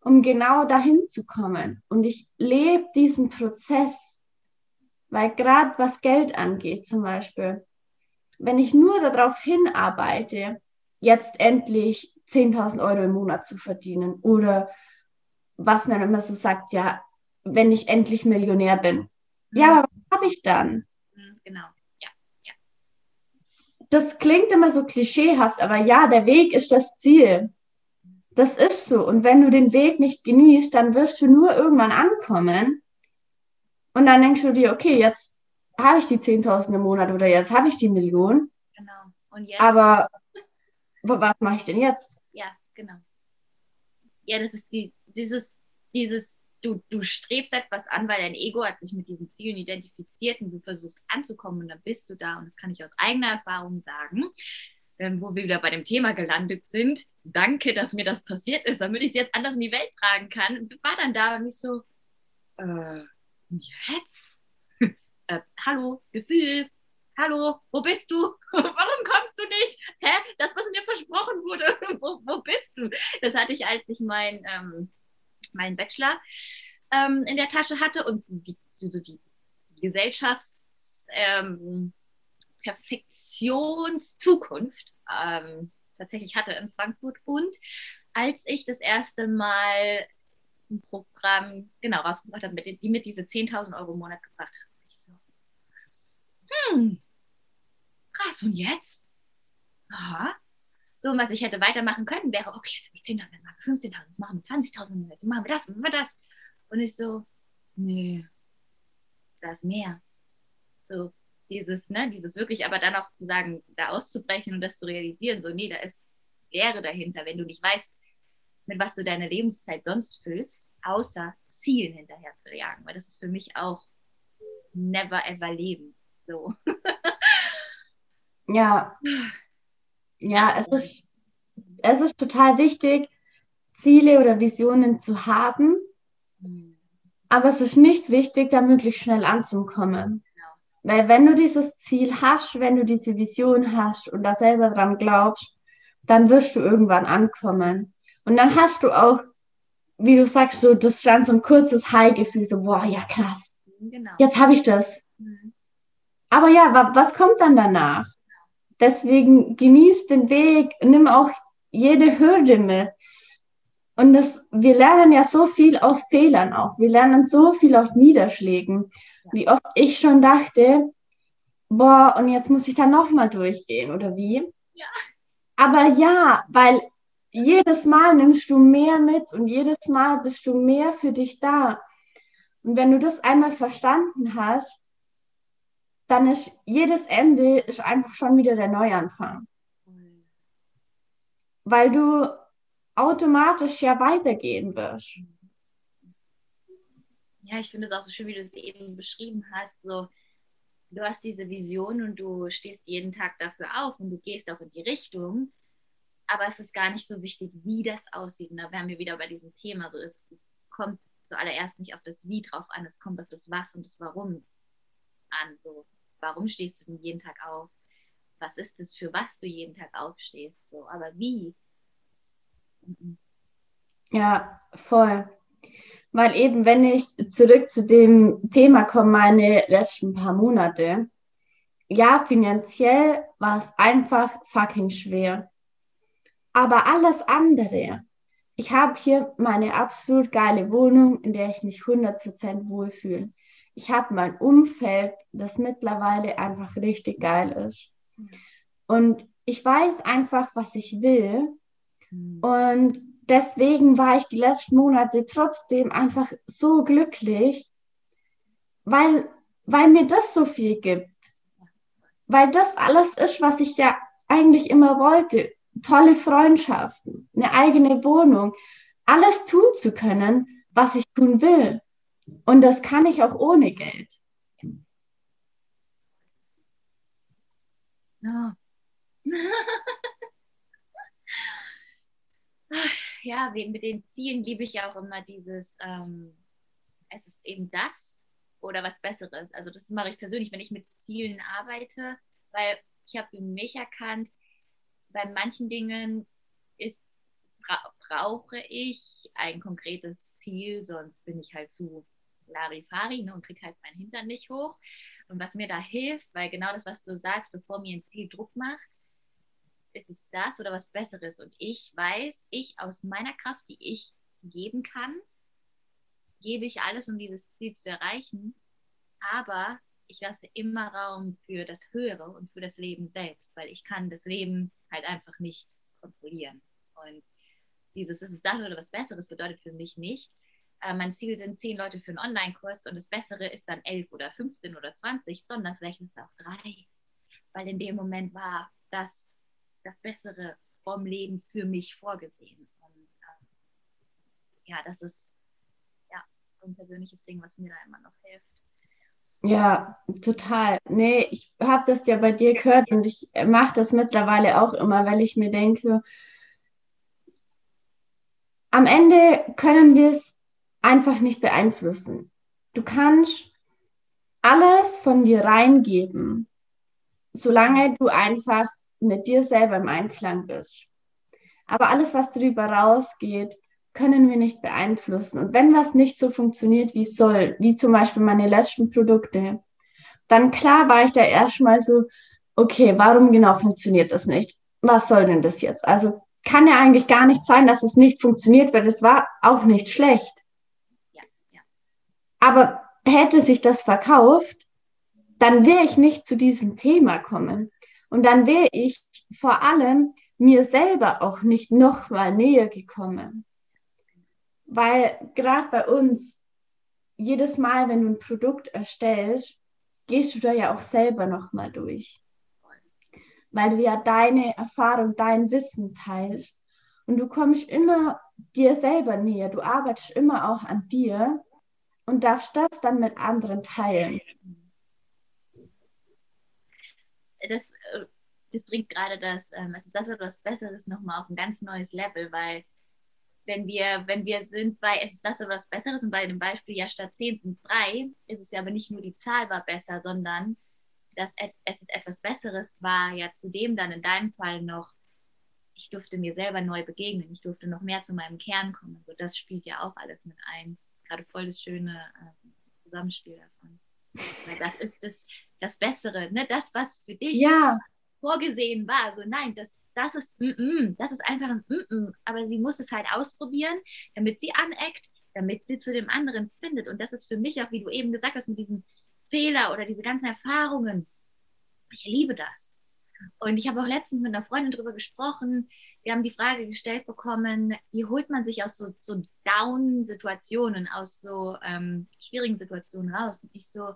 um genau dahin zu kommen. Und ich lebe diesen Prozess, weil gerade was Geld angeht zum Beispiel, wenn ich nur darauf hinarbeite, jetzt endlich 10.000 Euro im Monat zu verdienen oder was man immer so sagt, ja, wenn ich endlich Millionär bin. Mhm. Ja, aber was habe ich dann? Mhm, genau, ja, ja. Das klingt immer so klischeehaft, aber ja, der Weg ist das Ziel. Das ist so. Und wenn du den Weg nicht genießt, dann wirst du nur irgendwann ankommen. Und dann denkst du dir, okay, jetzt habe ich die 10.000 im Monat oder jetzt habe ich die Million. Genau. Und jetzt? Aber was mache ich denn jetzt? genau. Ja, das ist die, dieses, dieses, du, du strebst etwas an, weil dein Ego hat sich mit diesen Zielen identifiziert und du versuchst anzukommen und dann bist du da. Und das kann ich aus eigener Erfahrung sagen, ähm, wo wir wieder bei dem Thema gelandet sind. Danke, dass mir das passiert ist, damit ich es jetzt anders in die Welt tragen kann. War dann da und mich so, äh, jetzt? äh, hallo, Gefühl, hallo, wo bist du? Warum kommst du nicht? Hä? Das, was mir versprochen wurde, wo, wo bist du? Das hatte ich, als ich mein, ähm, meinen Bachelor ähm, in der Tasche hatte und die, so die Gesellschafts- ähm, ähm, tatsächlich hatte in Frankfurt und als ich das erste Mal ein Programm genau rausgebracht habe, mit, die mit diese 10.000 Euro im Monat gebracht haben, ich so, hm, krass, und jetzt? Aha. So, und was ich hätte weitermachen können, wäre, okay, jetzt habe ich 10.000, jetzt machen wir 15.000, jetzt machen wir 20.000, jetzt machen wir das, machen wir das. Und ich so, nee, da ist mehr. So, dieses, ne, dieses wirklich, aber dann auch zu sagen, da auszubrechen und das zu realisieren, so, nee, da ist Lehre dahinter, wenn du nicht weißt, mit was du deine Lebenszeit sonst füllst, außer Zielen hinterher zu jagen, weil das ist für mich auch never ever leben. So. ja. Ja, es ist, es ist total wichtig, Ziele oder Visionen zu haben, aber es ist nicht wichtig, da möglichst schnell anzukommen. Genau. Weil wenn du dieses Ziel hast, wenn du diese Vision hast und da selber dran glaubst, dann wirst du irgendwann ankommen. Und dann hast du auch, wie du sagst, so das dann so ein kurzes High-Gefühl, so, boah, ja krass, genau. jetzt habe ich das. Mhm. Aber ja, wa was kommt dann danach? Deswegen genieß den Weg, nimm auch jede Hürde mit. Und das, wir lernen ja so viel aus Fehlern auch. Wir lernen so viel aus Niederschlägen. Wie oft ich schon dachte, boah, und jetzt muss ich da nochmal durchgehen, oder wie? Ja. Aber ja, weil jedes Mal nimmst du mehr mit und jedes Mal bist du mehr für dich da. Und wenn du das einmal verstanden hast, dann ist jedes Ende ist einfach schon wieder der Neuanfang. Weil du automatisch ja weitergehen wirst. Ja, ich finde es auch so schön, wie du es eben beschrieben hast. So, du hast diese Vision und du stehst jeden Tag dafür auf und du gehst auch in die Richtung. Aber es ist gar nicht so wichtig, wie das aussieht. Und da wären wir wieder bei diesem Thema. So, es kommt zuallererst nicht auf das Wie drauf an, es kommt auf das Was und das Warum an. So, warum stehst du denn jeden Tag auf? Was ist es, für was du jeden Tag aufstehst? So, aber wie? Ja, voll. Weil eben, wenn ich zurück zu dem Thema komme, meine letzten paar Monate, ja, finanziell war es einfach fucking schwer. Aber alles andere, ich habe hier meine absolut geile Wohnung, in der ich mich 100% wohlfühle. Ich habe mein Umfeld, das mittlerweile einfach richtig geil ist. Und ich weiß einfach, was ich will. Und deswegen war ich die letzten Monate trotzdem einfach so glücklich, weil, weil mir das so viel gibt. Weil das alles ist, was ich ja eigentlich immer wollte. Tolle Freundschaften, eine eigene Wohnung, alles tun zu können, was ich tun will. Und das kann ich auch ohne Geld. Ja. ja, mit den Zielen liebe ich ja auch immer dieses, ähm, es ist eben das oder was Besseres. Also das mache ich persönlich, wenn ich mit Zielen arbeite, weil ich habe für mich erkannt, bei manchen Dingen ist, bra brauche ich ein konkretes Ziel, sonst bin ich halt zu Larifari ne, und kriege halt meinen Hintern nicht hoch. Und was mir da hilft, weil genau das, was du sagst, bevor mir ein Ziel Druck macht, ist es das oder was Besseres? Und ich weiß, ich aus meiner Kraft, die ich geben kann, gebe ich alles, um dieses Ziel zu erreichen. Aber ich lasse immer Raum für das Höhere und für das Leben selbst, weil ich kann das Leben halt einfach nicht kontrollieren. Und dieses, ist das oder was Besseres bedeutet für mich nicht, äh, mein Ziel sind zehn Leute für einen Online-Kurs und das Bessere ist dann elf oder 15 oder 20, sondern vielleicht ist es auch drei. Weil in dem Moment war das das Bessere vom Leben für mich vorgesehen. Und äh, ja, das ist ja so ein persönliches Ding, was mir da immer noch hilft. Ja, total. Nee, ich habe das ja bei dir gehört und ich mache das mittlerweile auch immer, weil ich mir denke, am Ende können wir es einfach nicht beeinflussen. Du kannst alles von dir reingeben, solange du einfach mit dir selber im Einklang bist. Aber alles, was darüber rausgeht, können wir nicht beeinflussen. Und wenn was nicht so funktioniert, wie es soll, wie zum Beispiel meine letzten Produkte, dann klar war ich da erstmal so, okay, warum genau funktioniert das nicht? Was soll denn das jetzt? Also kann ja eigentlich gar nicht sein, dass es nicht funktioniert, weil es war auch nicht schlecht. Aber hätte sich das verkauft, dann wäre ich nicht zu diesem Thema kommen. Und dann wäre ich vor allem mir selber auch nicht noch mal näher gekommen. Weil gerade bei uns, jedes Mal, wenn du ein Produkt erstellst, gehst du da ja auch selber nochmal durch. Weil du ja deine Erfahrung, dein Wissen teilst. Und du kommst immer dir selber näher. Du arbeitest immer auch an dir und darfst das dann mit anderen teilen. Das, äh, das bringt gerade das, ähm, es ist das etwas Besseres nochmal auf ein ganz neues Level, weil wenn wir, wenn wir sind bei es ist das oder was Besseres und bei dem Beispiel ja statt 10 sind 3, ist es ja aber nicht nur die Zahl war besser, sondern dass es ist etwas Besseres war ja zudem dann in deinem Fall noch, ich durfte mir selber neu begegnen, ich durfte noch mehr zu meinem Kern kommen. So, das spielt ja auch alles mit ein. Gerade voll das schöne äh, Zusammenspiel davon. Weil das ist das, das Bessere, ne? das, was für dich ja. vorgesehen war. So, nein, das, das ist, mm -mm, das ist einfach ein mm -mm. aber sie muss es halt ausprobieren, damit sie aneckt, damit sie zu dem anderen findet. Und das ist für mich auch, wie du eben gesagt hast, mit diesem Fehler oder diese ganzen Erfahrungen. Ich liebe das. Und ich habe auch letztens mit einer Freundin darüber gesprochen. Wir haben die Frage gestellt bekommen, wie holt man sich aus so, so Down-Situationen, aus so ähm, schwierigen Situationen raus? Und ich so,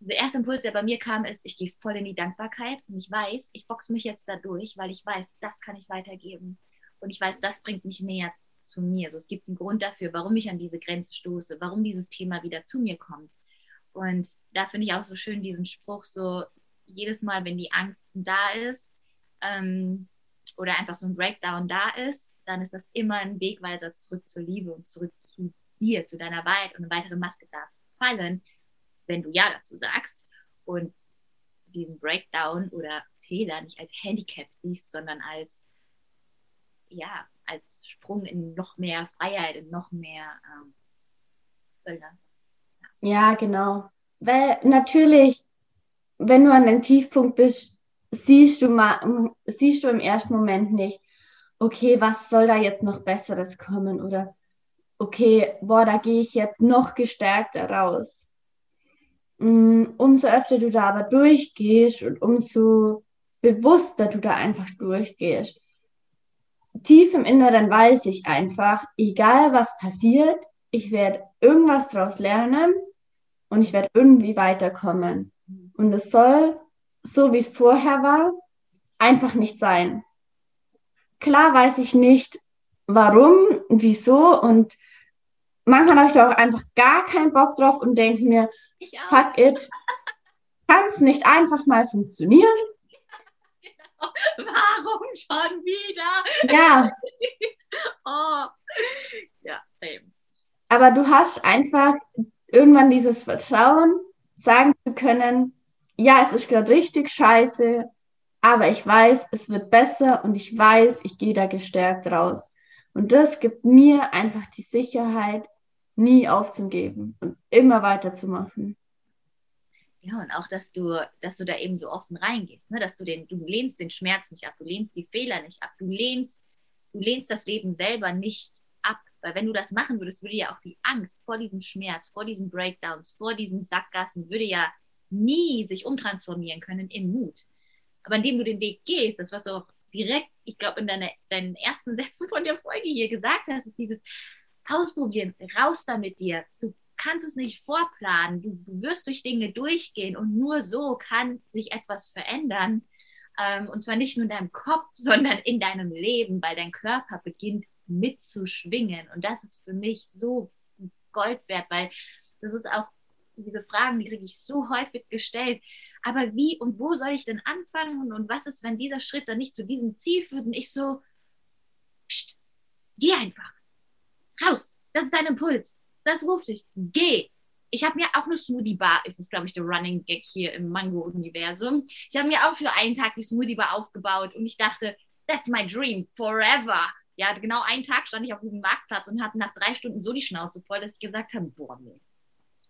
der erste Impuls, der bei mir kam, ist, ich gehe voll in die Dankbarkeit und ich weiß, ich boxe mich jetzt da durch, weil ich weiß, das kann ich weitergeben. Und ich weiß, das bringt mich näher zu mir. So, es gibt einen Grund dafür, warum ich an diese Grenze stoße, warum dieses Thema wieder zu mir kommt. Und da finde ich auch so schön diesen Spruch, so jedes Mal, wenn die Angst da ist ähm, oder einfach so ein Breakdown da ist, dann ist das immer ein Wegweiser zurück zur Liebe und zurück zu dir, zu deiner Wahrheit und eine weitere Maske darf fallen, wenn du Ja dazu sagst und diesen Breakdown oder Fehler nicht als Handicap siehst, sondern als, ja, als Sprung in noch mehr Freiheit, in noch mehr ähm, Fülle. Ja. ja, genau. Weil natürlich, wenn du an den Tiefpunkt bist, siehst du mal, siehst du im ersten Moment nicht, okay, was soll da jetzt noch Besseres kommen oder okay, boah, da gehe ich jetzt noch gestärkter raus. Mm, umso öfter du da aber durchgehst und umso bewusster du da einfach durchgehst. Tief im Inneren weiß ich einfach, egal was passiert, ich werde irgendwas daraus lernen und ich werde irgendwie weiterkommen. Und es soll, so wie es vorher war, einfach nicht sein. Klar weiß ich nicht, warum, wieso und manchmal habe ich da auch einfach gar keinen Bock drauf und denke mir, Fuck it. Kann es nicht einfach mal funktionieren? Genau. Warum schon wieder? Ja. oh. Ja, same. Aber du hast einfach irgendwann dieses Vertrauen, sagen zu können, ja, es ist gerade richtig scheiße, aber ich weiß, es wird besser und ich weiß, ich gehe da gestärkt raus. Und das gibt mir einfach die Sicherheit, nie aufzugeben und immer weiterzumachen. Ja, und auch, dass du, dass du da eben so offen reingehst, ne? dass du den, du lehnst den Schmerz nicht ab, du lehnst die Fehler nicht ab, du lehnst, du lehnst das Leben selber nicht. Weil wenn du das machen würdest, würde ja auch die Angst vor diesem Schmerz, vor diesen Breakdowns, vor diesen Sackgassen, würde ja nie sich umtransformieren können in Mut. Aber indem du den Weg gehst, das was du auch direkt, ich glaube, in deine, deinen ersten Sätzen von der Folge hier gesagt hast, ist dieses, ausprobieren, raus da mit dir. Du kannst es nicht vorplanen. Du, du, wirst durch Dinge durchgehen und nur so kann sich etwas verändern. Ähm, und zwar nicht nur in deinem Kopf, sondern in deinem Leben, weil dein Körper beginnt mitzuschwingen. Und das ist für mich so Gold wert, weil das ist auch diese Fragen, die kriege ich so häufig gestellt. Aber wie und wo soll ich denn anfangen? Und was ist, wenn dieser Schritt dann nicht zu diesem Ziel führt? Und ich so, pst, geh einfach raus, das ist dein Impuls, das ruft dich, geh. Ich habe mir auch eine Smoothie Bar, ist es glaube ich der Running Gag hier im Mango-Universum. Ich habe mir auch für einen Tag die Smoothie Bar aufgebaut und ich dachte, that's my dream, forever. Ja, genau einen Tag stand ich auf diesem Marktplatz und hatte nach drei Stunden so die Schnauze voll, dass ich gesagt habe, boah, nee.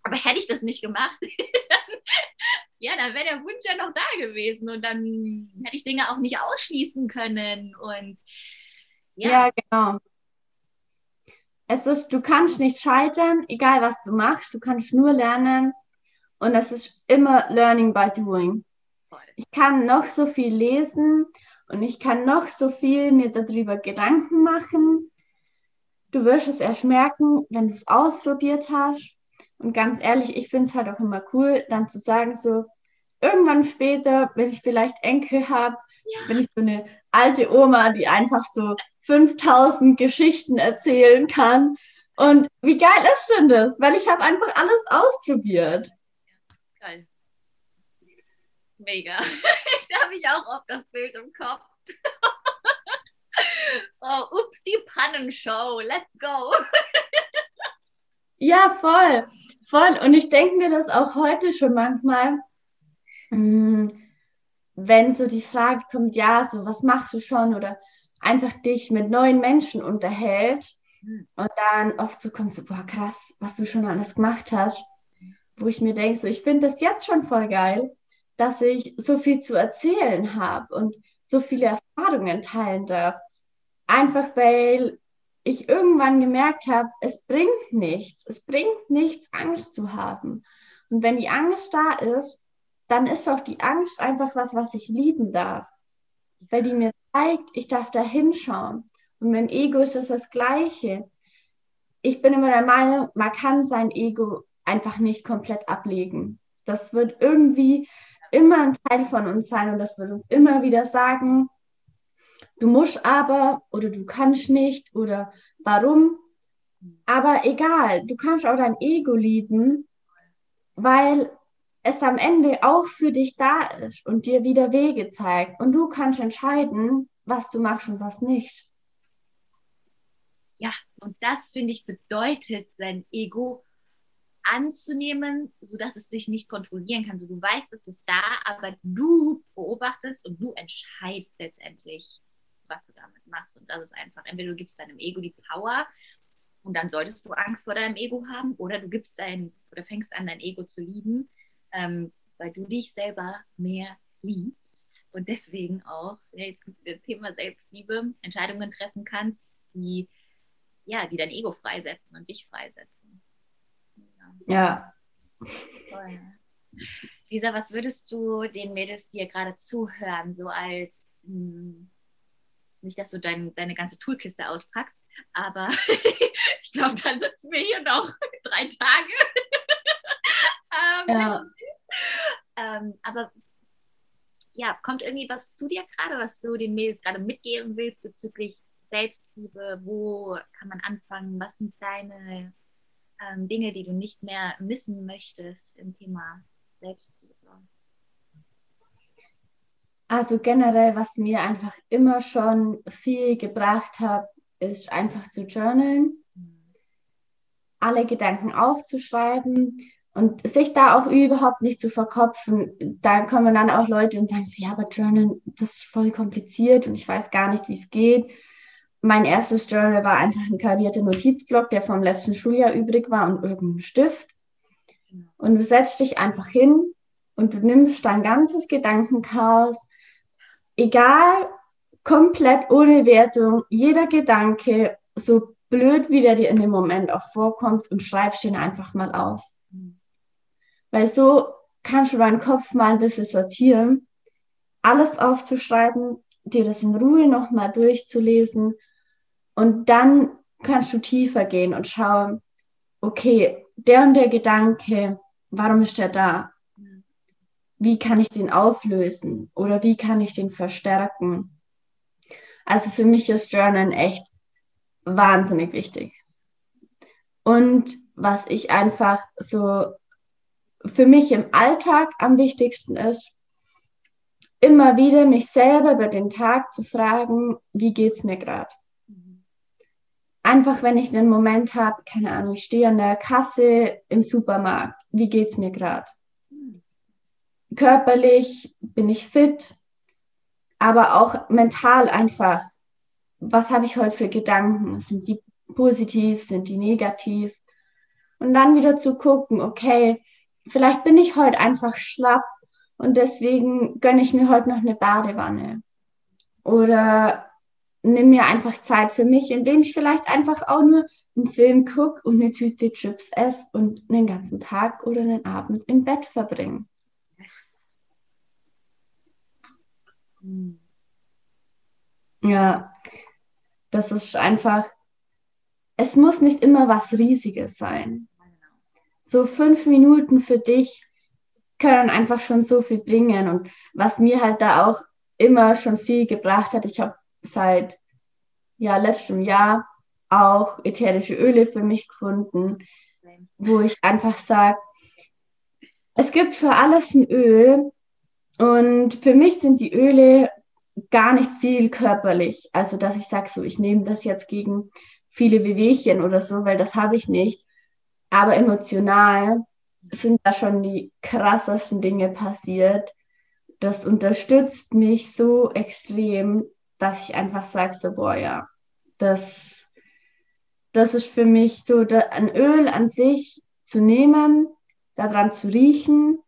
Aber hätte ich das nicht gemacht, ja, dann wäre der Wunsch ja noch da gewesen und dann hätte ich Dinge auch nicht ausschließen können und ja, ja genau es ist, du kannst nicht scheitern, egal was du machst, du kannst nur lernen und es ist immer Learning by Doing. Ich kann noch so viel lesen und ich kann noch so viel mir darüber Gedanken machen. Du wirst es erst merken, wenn du es ausprobiert hast. Und ganz ehrlich, ich finde es halt auch immer cool, dann zu sagen, so irgendwann später, wenn ich vielleicht Enkel habe, ja. bin ich so eine alte Oma, die einfach so 5000 Geschichten erzählen kann. Und wie geil ist denn das? Weil ich habe einfach alles ausprobiert. Geil. Mega. da habe ich auch oft das Bild im Kopf. oh, ups, die Pannenshow. Let's go. ja, voll. Voll. Und ich denke mir das auch heute schon manchmal, hm, wenn so die Frage kommt, ja, so was machst du schon oder einfach dich mit neuen Menschen unterhält hm. und dann oft so kommt so, boah, krass, was du schon alles gemacht hast, wo ich mir denke, so, ich finde das jetzt schon voll geil, dass ich so viel zu erzählen habe und so viele Erfahrungen teilen darf. Einfach weil ich irgendwann gemerkt habe, es bringt nichts. Es bringt nichts, Angst zu haben. Und wenn die Angst da ist, dann ist doch die Angst einfach was, was ich lieben darf. Weil die mir zeigt, ich darf da hinschauen. Und dem Ego ist das das Gleiche. Ich bin immer der Meinung, man kann sein Ego einfach nicht komplett ablegen. Das wird irgendwie immer ein Teil von uns sein und das wird uns immer wieder sagen, du musst aber oder du kannst nicht oder warum. Aber egal, du kannst auch dein Ego lieben, weil es am Ende auch für dich da ist und dir wieder Wege zeigt. Und du kannst entscheiden, was du machst und was nicht. Ja, und das finde ich bedeutet, sein Ego anzunehmen, sodass es dich nicht kontrollieren kann. So, du weißt, es ist da, aber du beobachtest und du entscheidest letztendlich, was du damit machst. Und das ist einfach, entweder du gibst deinem Ego die Power und dann solltest du Angst vor deinem Ego haben, oder du gibst dein oder fängst an, dein Ego zu lieben, ähm, weil du dich selber mehr liebst und deswegen auch das Thema Selbstliebe Entscheidungen treffen kannst, die ja, die dein Ego freisetzen und dich freisetzen. Ja. Toll. Lisa, was würdest du den Mädels, die hier gerade zuhören, so als, hm, nicht, dass du dein, deine ganze Toolkiste auspackst, aber ich glaube, dann sitzen wir hier noch drei Tage. ähm, ja. Ähm, aber ja, kommt irgendwie was zu dir gerade, was du den Mädels gerade mitgeben willst bezüglich Selbstliebe? Wo kann man anfangen? Was sind deine ähm, Dinge, die du nicht mehr missen möchtest im Thema Selbstliebe? Also generell, was mir einfach immer schon viel gebracht hat, ist einfach zu journalen, alle Gedanken aufzuschreiben und sich da auch überhaupt nicht zu verkopfen. Da kommen dann auch Leute und sagen so, ja, aber Journalen, das ist voll kompliziert und ich weiß gar nicht, wie es geht mein erstes Journal war einfach ein karierter Notizblock, der vom letzten Schuljahr übrig war und irgendein Stift. Und du setzt dich einfach hin und du nimmst dein ganzes Gedankenchaos, egal, komplett ohne Wertung, jeder Gedanke, so blöd wie der dir in dem Moment auch vorkommt und schreibst ihn einfach mal auf. Weil so kannst du deinen Kopf mal ein bisschen sortieren, alles aufzuschreiben, dir das in Ruhe nochmal durchzulesen und dann kannst du tiefer gehen und schauen, okay, der und der Gedanke, warum ist der da? Wie kann ich den auflösen oder wie kann ich den verstärken? Also für mich ist Journal echt wahnsinnig wichtig. Und was ich einfach so für mich im Alltag am wichtigsten ist, immer wieder mich selber über den Tag zu fragen, wie geht es mir gerade? Einfach, wenn ich einen Moment habe, keine Ahnung, ich stehe an der Kasse im Supermarkt, wie geht es mir gerade? Körperlich bin ich fit, aber auch mental einfach. Was habe ich heute für Gedanken? Sind die positiv, sind die negativ? Und dann wieder zu gucken, okay, vielleicht bin ich heute einfach schlapp und deswegen gönne ich mir heute noch eine Badewanne. Oder nimm mir einfach Zeit für mich, indem ich vielleicht einfach auch nur einen Film gucke und eine Tüte Chips esse und einen ganzen Tag oder einen Abend im Bett verbringe. Ja, das ist einfach, es muss nicht immer was Riesiges sein, so fünf Minuten für dich können einfach schon so viel bringen. Und was mir halt da auch immer schon viel gebracht hat, ich habe seit ja, letztem Jahr auch ätherische Öle für mich gefunden, wo ich einfach sage, es gibt für alles ein Öl und für mich sind die Öle gar nicht viel körperlich. Also, dass ich sage, so, ich nehme das jetzt gegen viele Wehwehchen oder so, weil das habe ich nicht. Aber emotional sind da schon die krassesten Dinge passiert. Das unterstützt mich so extrem, dass ich einfach sage, so, boah, ja, das, das ist für mich so, da, ein Öl an sich zu nehmen, daran zu riechen,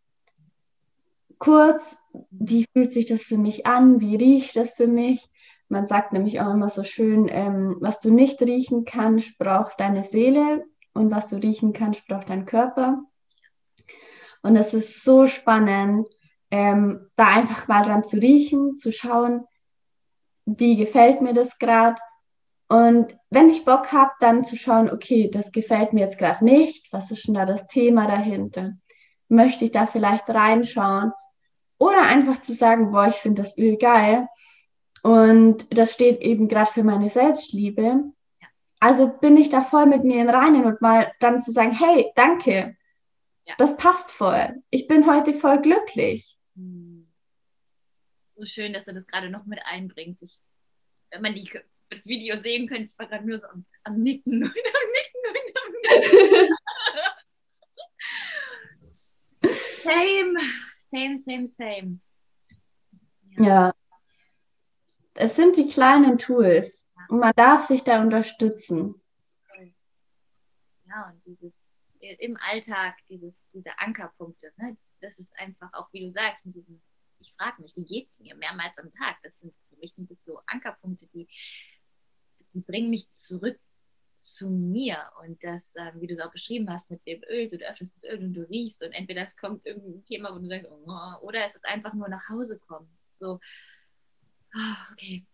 kurz, wie fühlt sich das für mich an, wie riecht das für mich. Man sagt nämlich auch immer so schön, ähm, was du nicht riechen kannst, braucht deine Seele und was du riechen kannst, braucht dein Körper. Und es ist so spannend, ähm, da einfach mal dran zu riechen, zu schauen, wie gefällt mir das gerade. Und wenn ich Bock habe, dann zu schauen, okay, das gefällt mir jetzt gerade nicht, was ist denn da das Thema dahinter? Möchte ich da vielleicht reinschauen? Oder einfach zu sagen, boah, ich finde das Öl geil. Und das steht eben gerade für meine Selbstliebe. Also bin ich da voll mit mir im Reinen und mal dann zu sagen, hey, danke, ja. das passt voll. Ich bin heute voll glücklich. Hm. So schön, dass du das gerade noch mit einbringst. Ich, wenn man die, das Video sehen könnte, ich war gerade nur so am, am Nicken und am Nicken und am Nicken. same, same, same, same. Ja. ja. Es sind die kleinen Tools und man darf sich da unterstützen. Ja, und dieses im Alltag, dieses, diese Ankerpunkte, ne? das ist einfach auch, wie du sagst, mit diesem, ich frage mich, wie geht es mir mehrmals am Tag? Das sind für mich sind das so Ankerpunkte, die, die bringen mich zurück zu mir. Und das, äh, wie du es auch beschrieben hast mit dem Öl, so du öffnest das Öl und du riechst und entweder es kommt irgendein Thema, wo du sagst, oh, oder es ist einfach nur nach Hause kommen. So, oh, okay,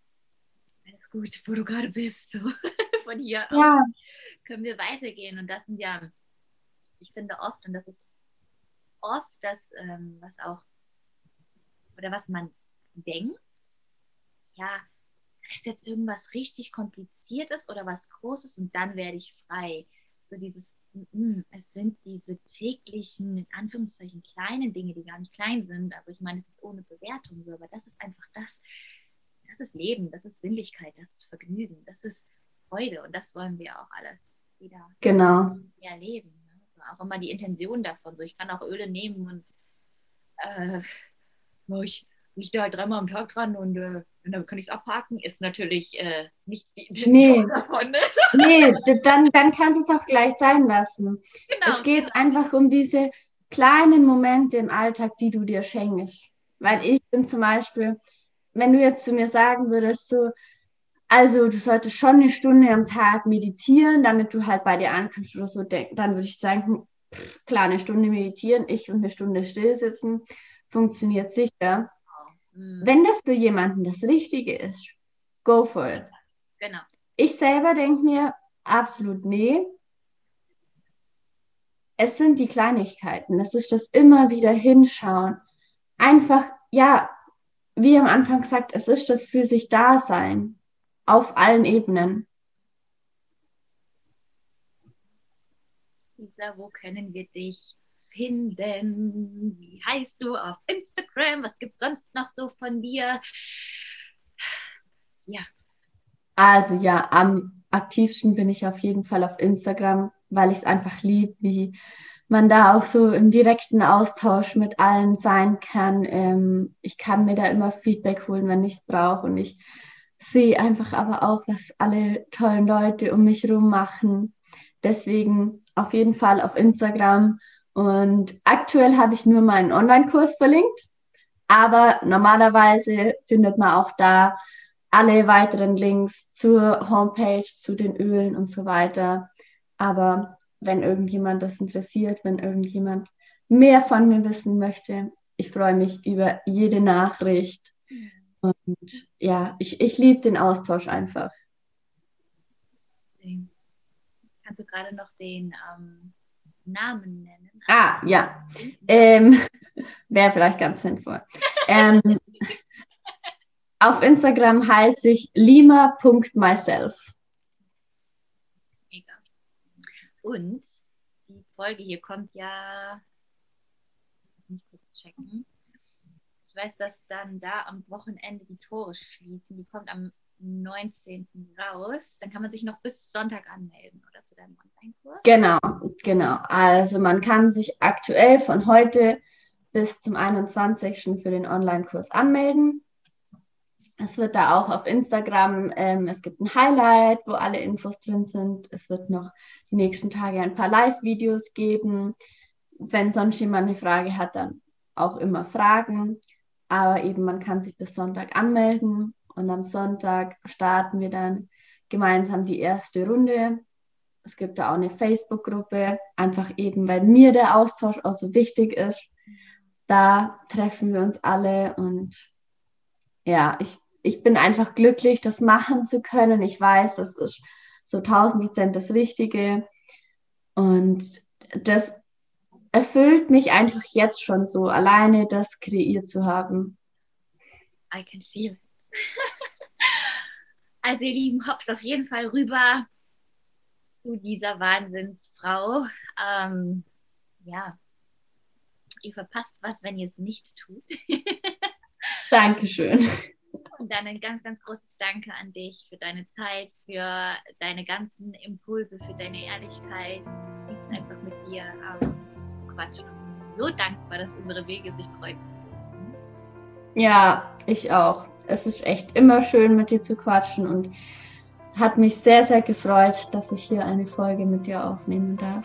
alles gut, wo du gerade bist. So, von hier ja. aus können wir weitergehen. Und das sind ja, ich finde oft, und das ist oft das, ähm, was auch, oder was man denkt, ja, ist jetzt irgendwas richtig Kompliziertes oder was Großes und dann werde ich frei. So dieses, mm, es sind diese täglichen, in Anführungszeichen, kleinen Dinge, die gar nicht klein sind. Also ich meine, es ist ohne Bewertung so, aber das ist einfach das, das ist Leben, das ist Sinnlichkeit, das ist Vergnügen, das ist Freude und das wollen wir auch alles wieder genau. erleben. Ne? Also auch immer die Intention davon. So, ich kann auch Öle nehmen und äh, ich liege da halt dreimal am Tag dran und, äh, und dann kann ich es abhaken, ist natürlich äh, nicht die Intention nee. davon. Ne? nee, dann, dann kannst du es auch gleich sein lassen. Genau, es geht genau. einfach um diese kleinen Momente im Alltag, die du dir schenkst. Weil ich bin zum Beispiel, wenn du jetzt zu mir sagen würdest, so, also du solltest schon eine Stunde am Tag meditieren, damit du halt bei dir ankommst oder so, dann würde ich sagen, pff, klar, eine Stunde meditieren, ich und eine Stunde still sitzen, funktioniert sicher. Mhm. Wenn das für jemanden das Richtige ist, go for it. Genau. Ich selber denke mir, absolut nee. Es sind die Kleinigkeiten, es ist das immer wieder hinschauen. Einfach, ja, wie am Anfang gesagt, es ist das für sich Dasein auf allen Ebenen. Lisa, wo können wir dich finden? Wie heißt du auf Instagram? Was gibt es sonst noch so von dir? Ja. Also ja, am aktivsten bin ich auf jeden Fall auf Instagram, weil ich es einfach liebe, wie man da auch so im direkten Austausch mit allen sein kann. Ähm, ich kann mir da immer Feedback holen, wenn ich es brauche. Und ich sehe einfach aber auch, was alle tollen Leute um mich herum machen. Deswegen auf jeden Fall auf Instagram. Und aktuell habe ich nur meinen Online-Kurs verlinkt. Aber normalerweise findet man auch da alle weiteren Links zur Homepage, zu den Ölen und so weiter. Aber wenn irgendjemand das interessiert, wenn irgendjemand mehr von mir wissen möchte. Ich freue mich über jede Nachricht. Und ja, ich, ich liebe den Austausch einfach. Kannst du gerade noch den, ähm, Namen nennen? Ah, ja. Ähm, Wäre vielleicht ganz sinnvoll. ähm, auf Instagram heiße ich lima.myself. Mega. Und die Folge hier kommt ja. Mich kurz checken. Ich weiß, dass dann da am Wochenende die Tore schließen. Die kommt am 19. raus. Dann kann man sich noch bis Sonntag anmelden, oder zu deinem Online-Kurs? Genau, genau. Also man kann sich aktuell von heute bis zum 21. für den Online-Kurs anmelden. Es wird da auch auf Instagram, ähm, es gibt ein Highlight, wo alle Infos drin sind. Es wird noch die nächsten Tage ein paar Live-Videos geben. Wenn sonst jemand eine Frage hat, dann auch immer fragen. Aber eben, man kann sich bis Sonntag anmelden und am Sonntag starten wir dann gemeinsam die erste Runde. Es gibt da auch eine Facebook-Gruppe, einfach eben, weil mir der Austausch auch so wichtig ist. Da treffen wir uns alle und ja, ich ich bin einfach glücklich, das machen zu können. Ich weiß, das ist so 1000 Prozent das Richtige. Und das erfüllt mich einfach jetzt schon so, alleine das kreiert zu haben. I can feel it. also ihr Lieben, hops auf jeden Fall rüber zu dieser Wahnsinnsfrau. Ähm, ja, ihr verpasst was, wenn ihr es nicht tut. Dankeschön. Und dann ein ganz, ganz großes Danke an dich für deine Zeit, für deine ganzen Impulse, für deine Ehrlichkeit. Ich liebe einfach mit dir ähm, quatschen. So dankbar, dass unsere Wege sich kreuzen. Ja, ich auch. Es ist echt immer schön, mit dir zu quatschen und hat mich sehr, sehr gefreut, dass ich hier eine Folge mit dir aufnehmen darf.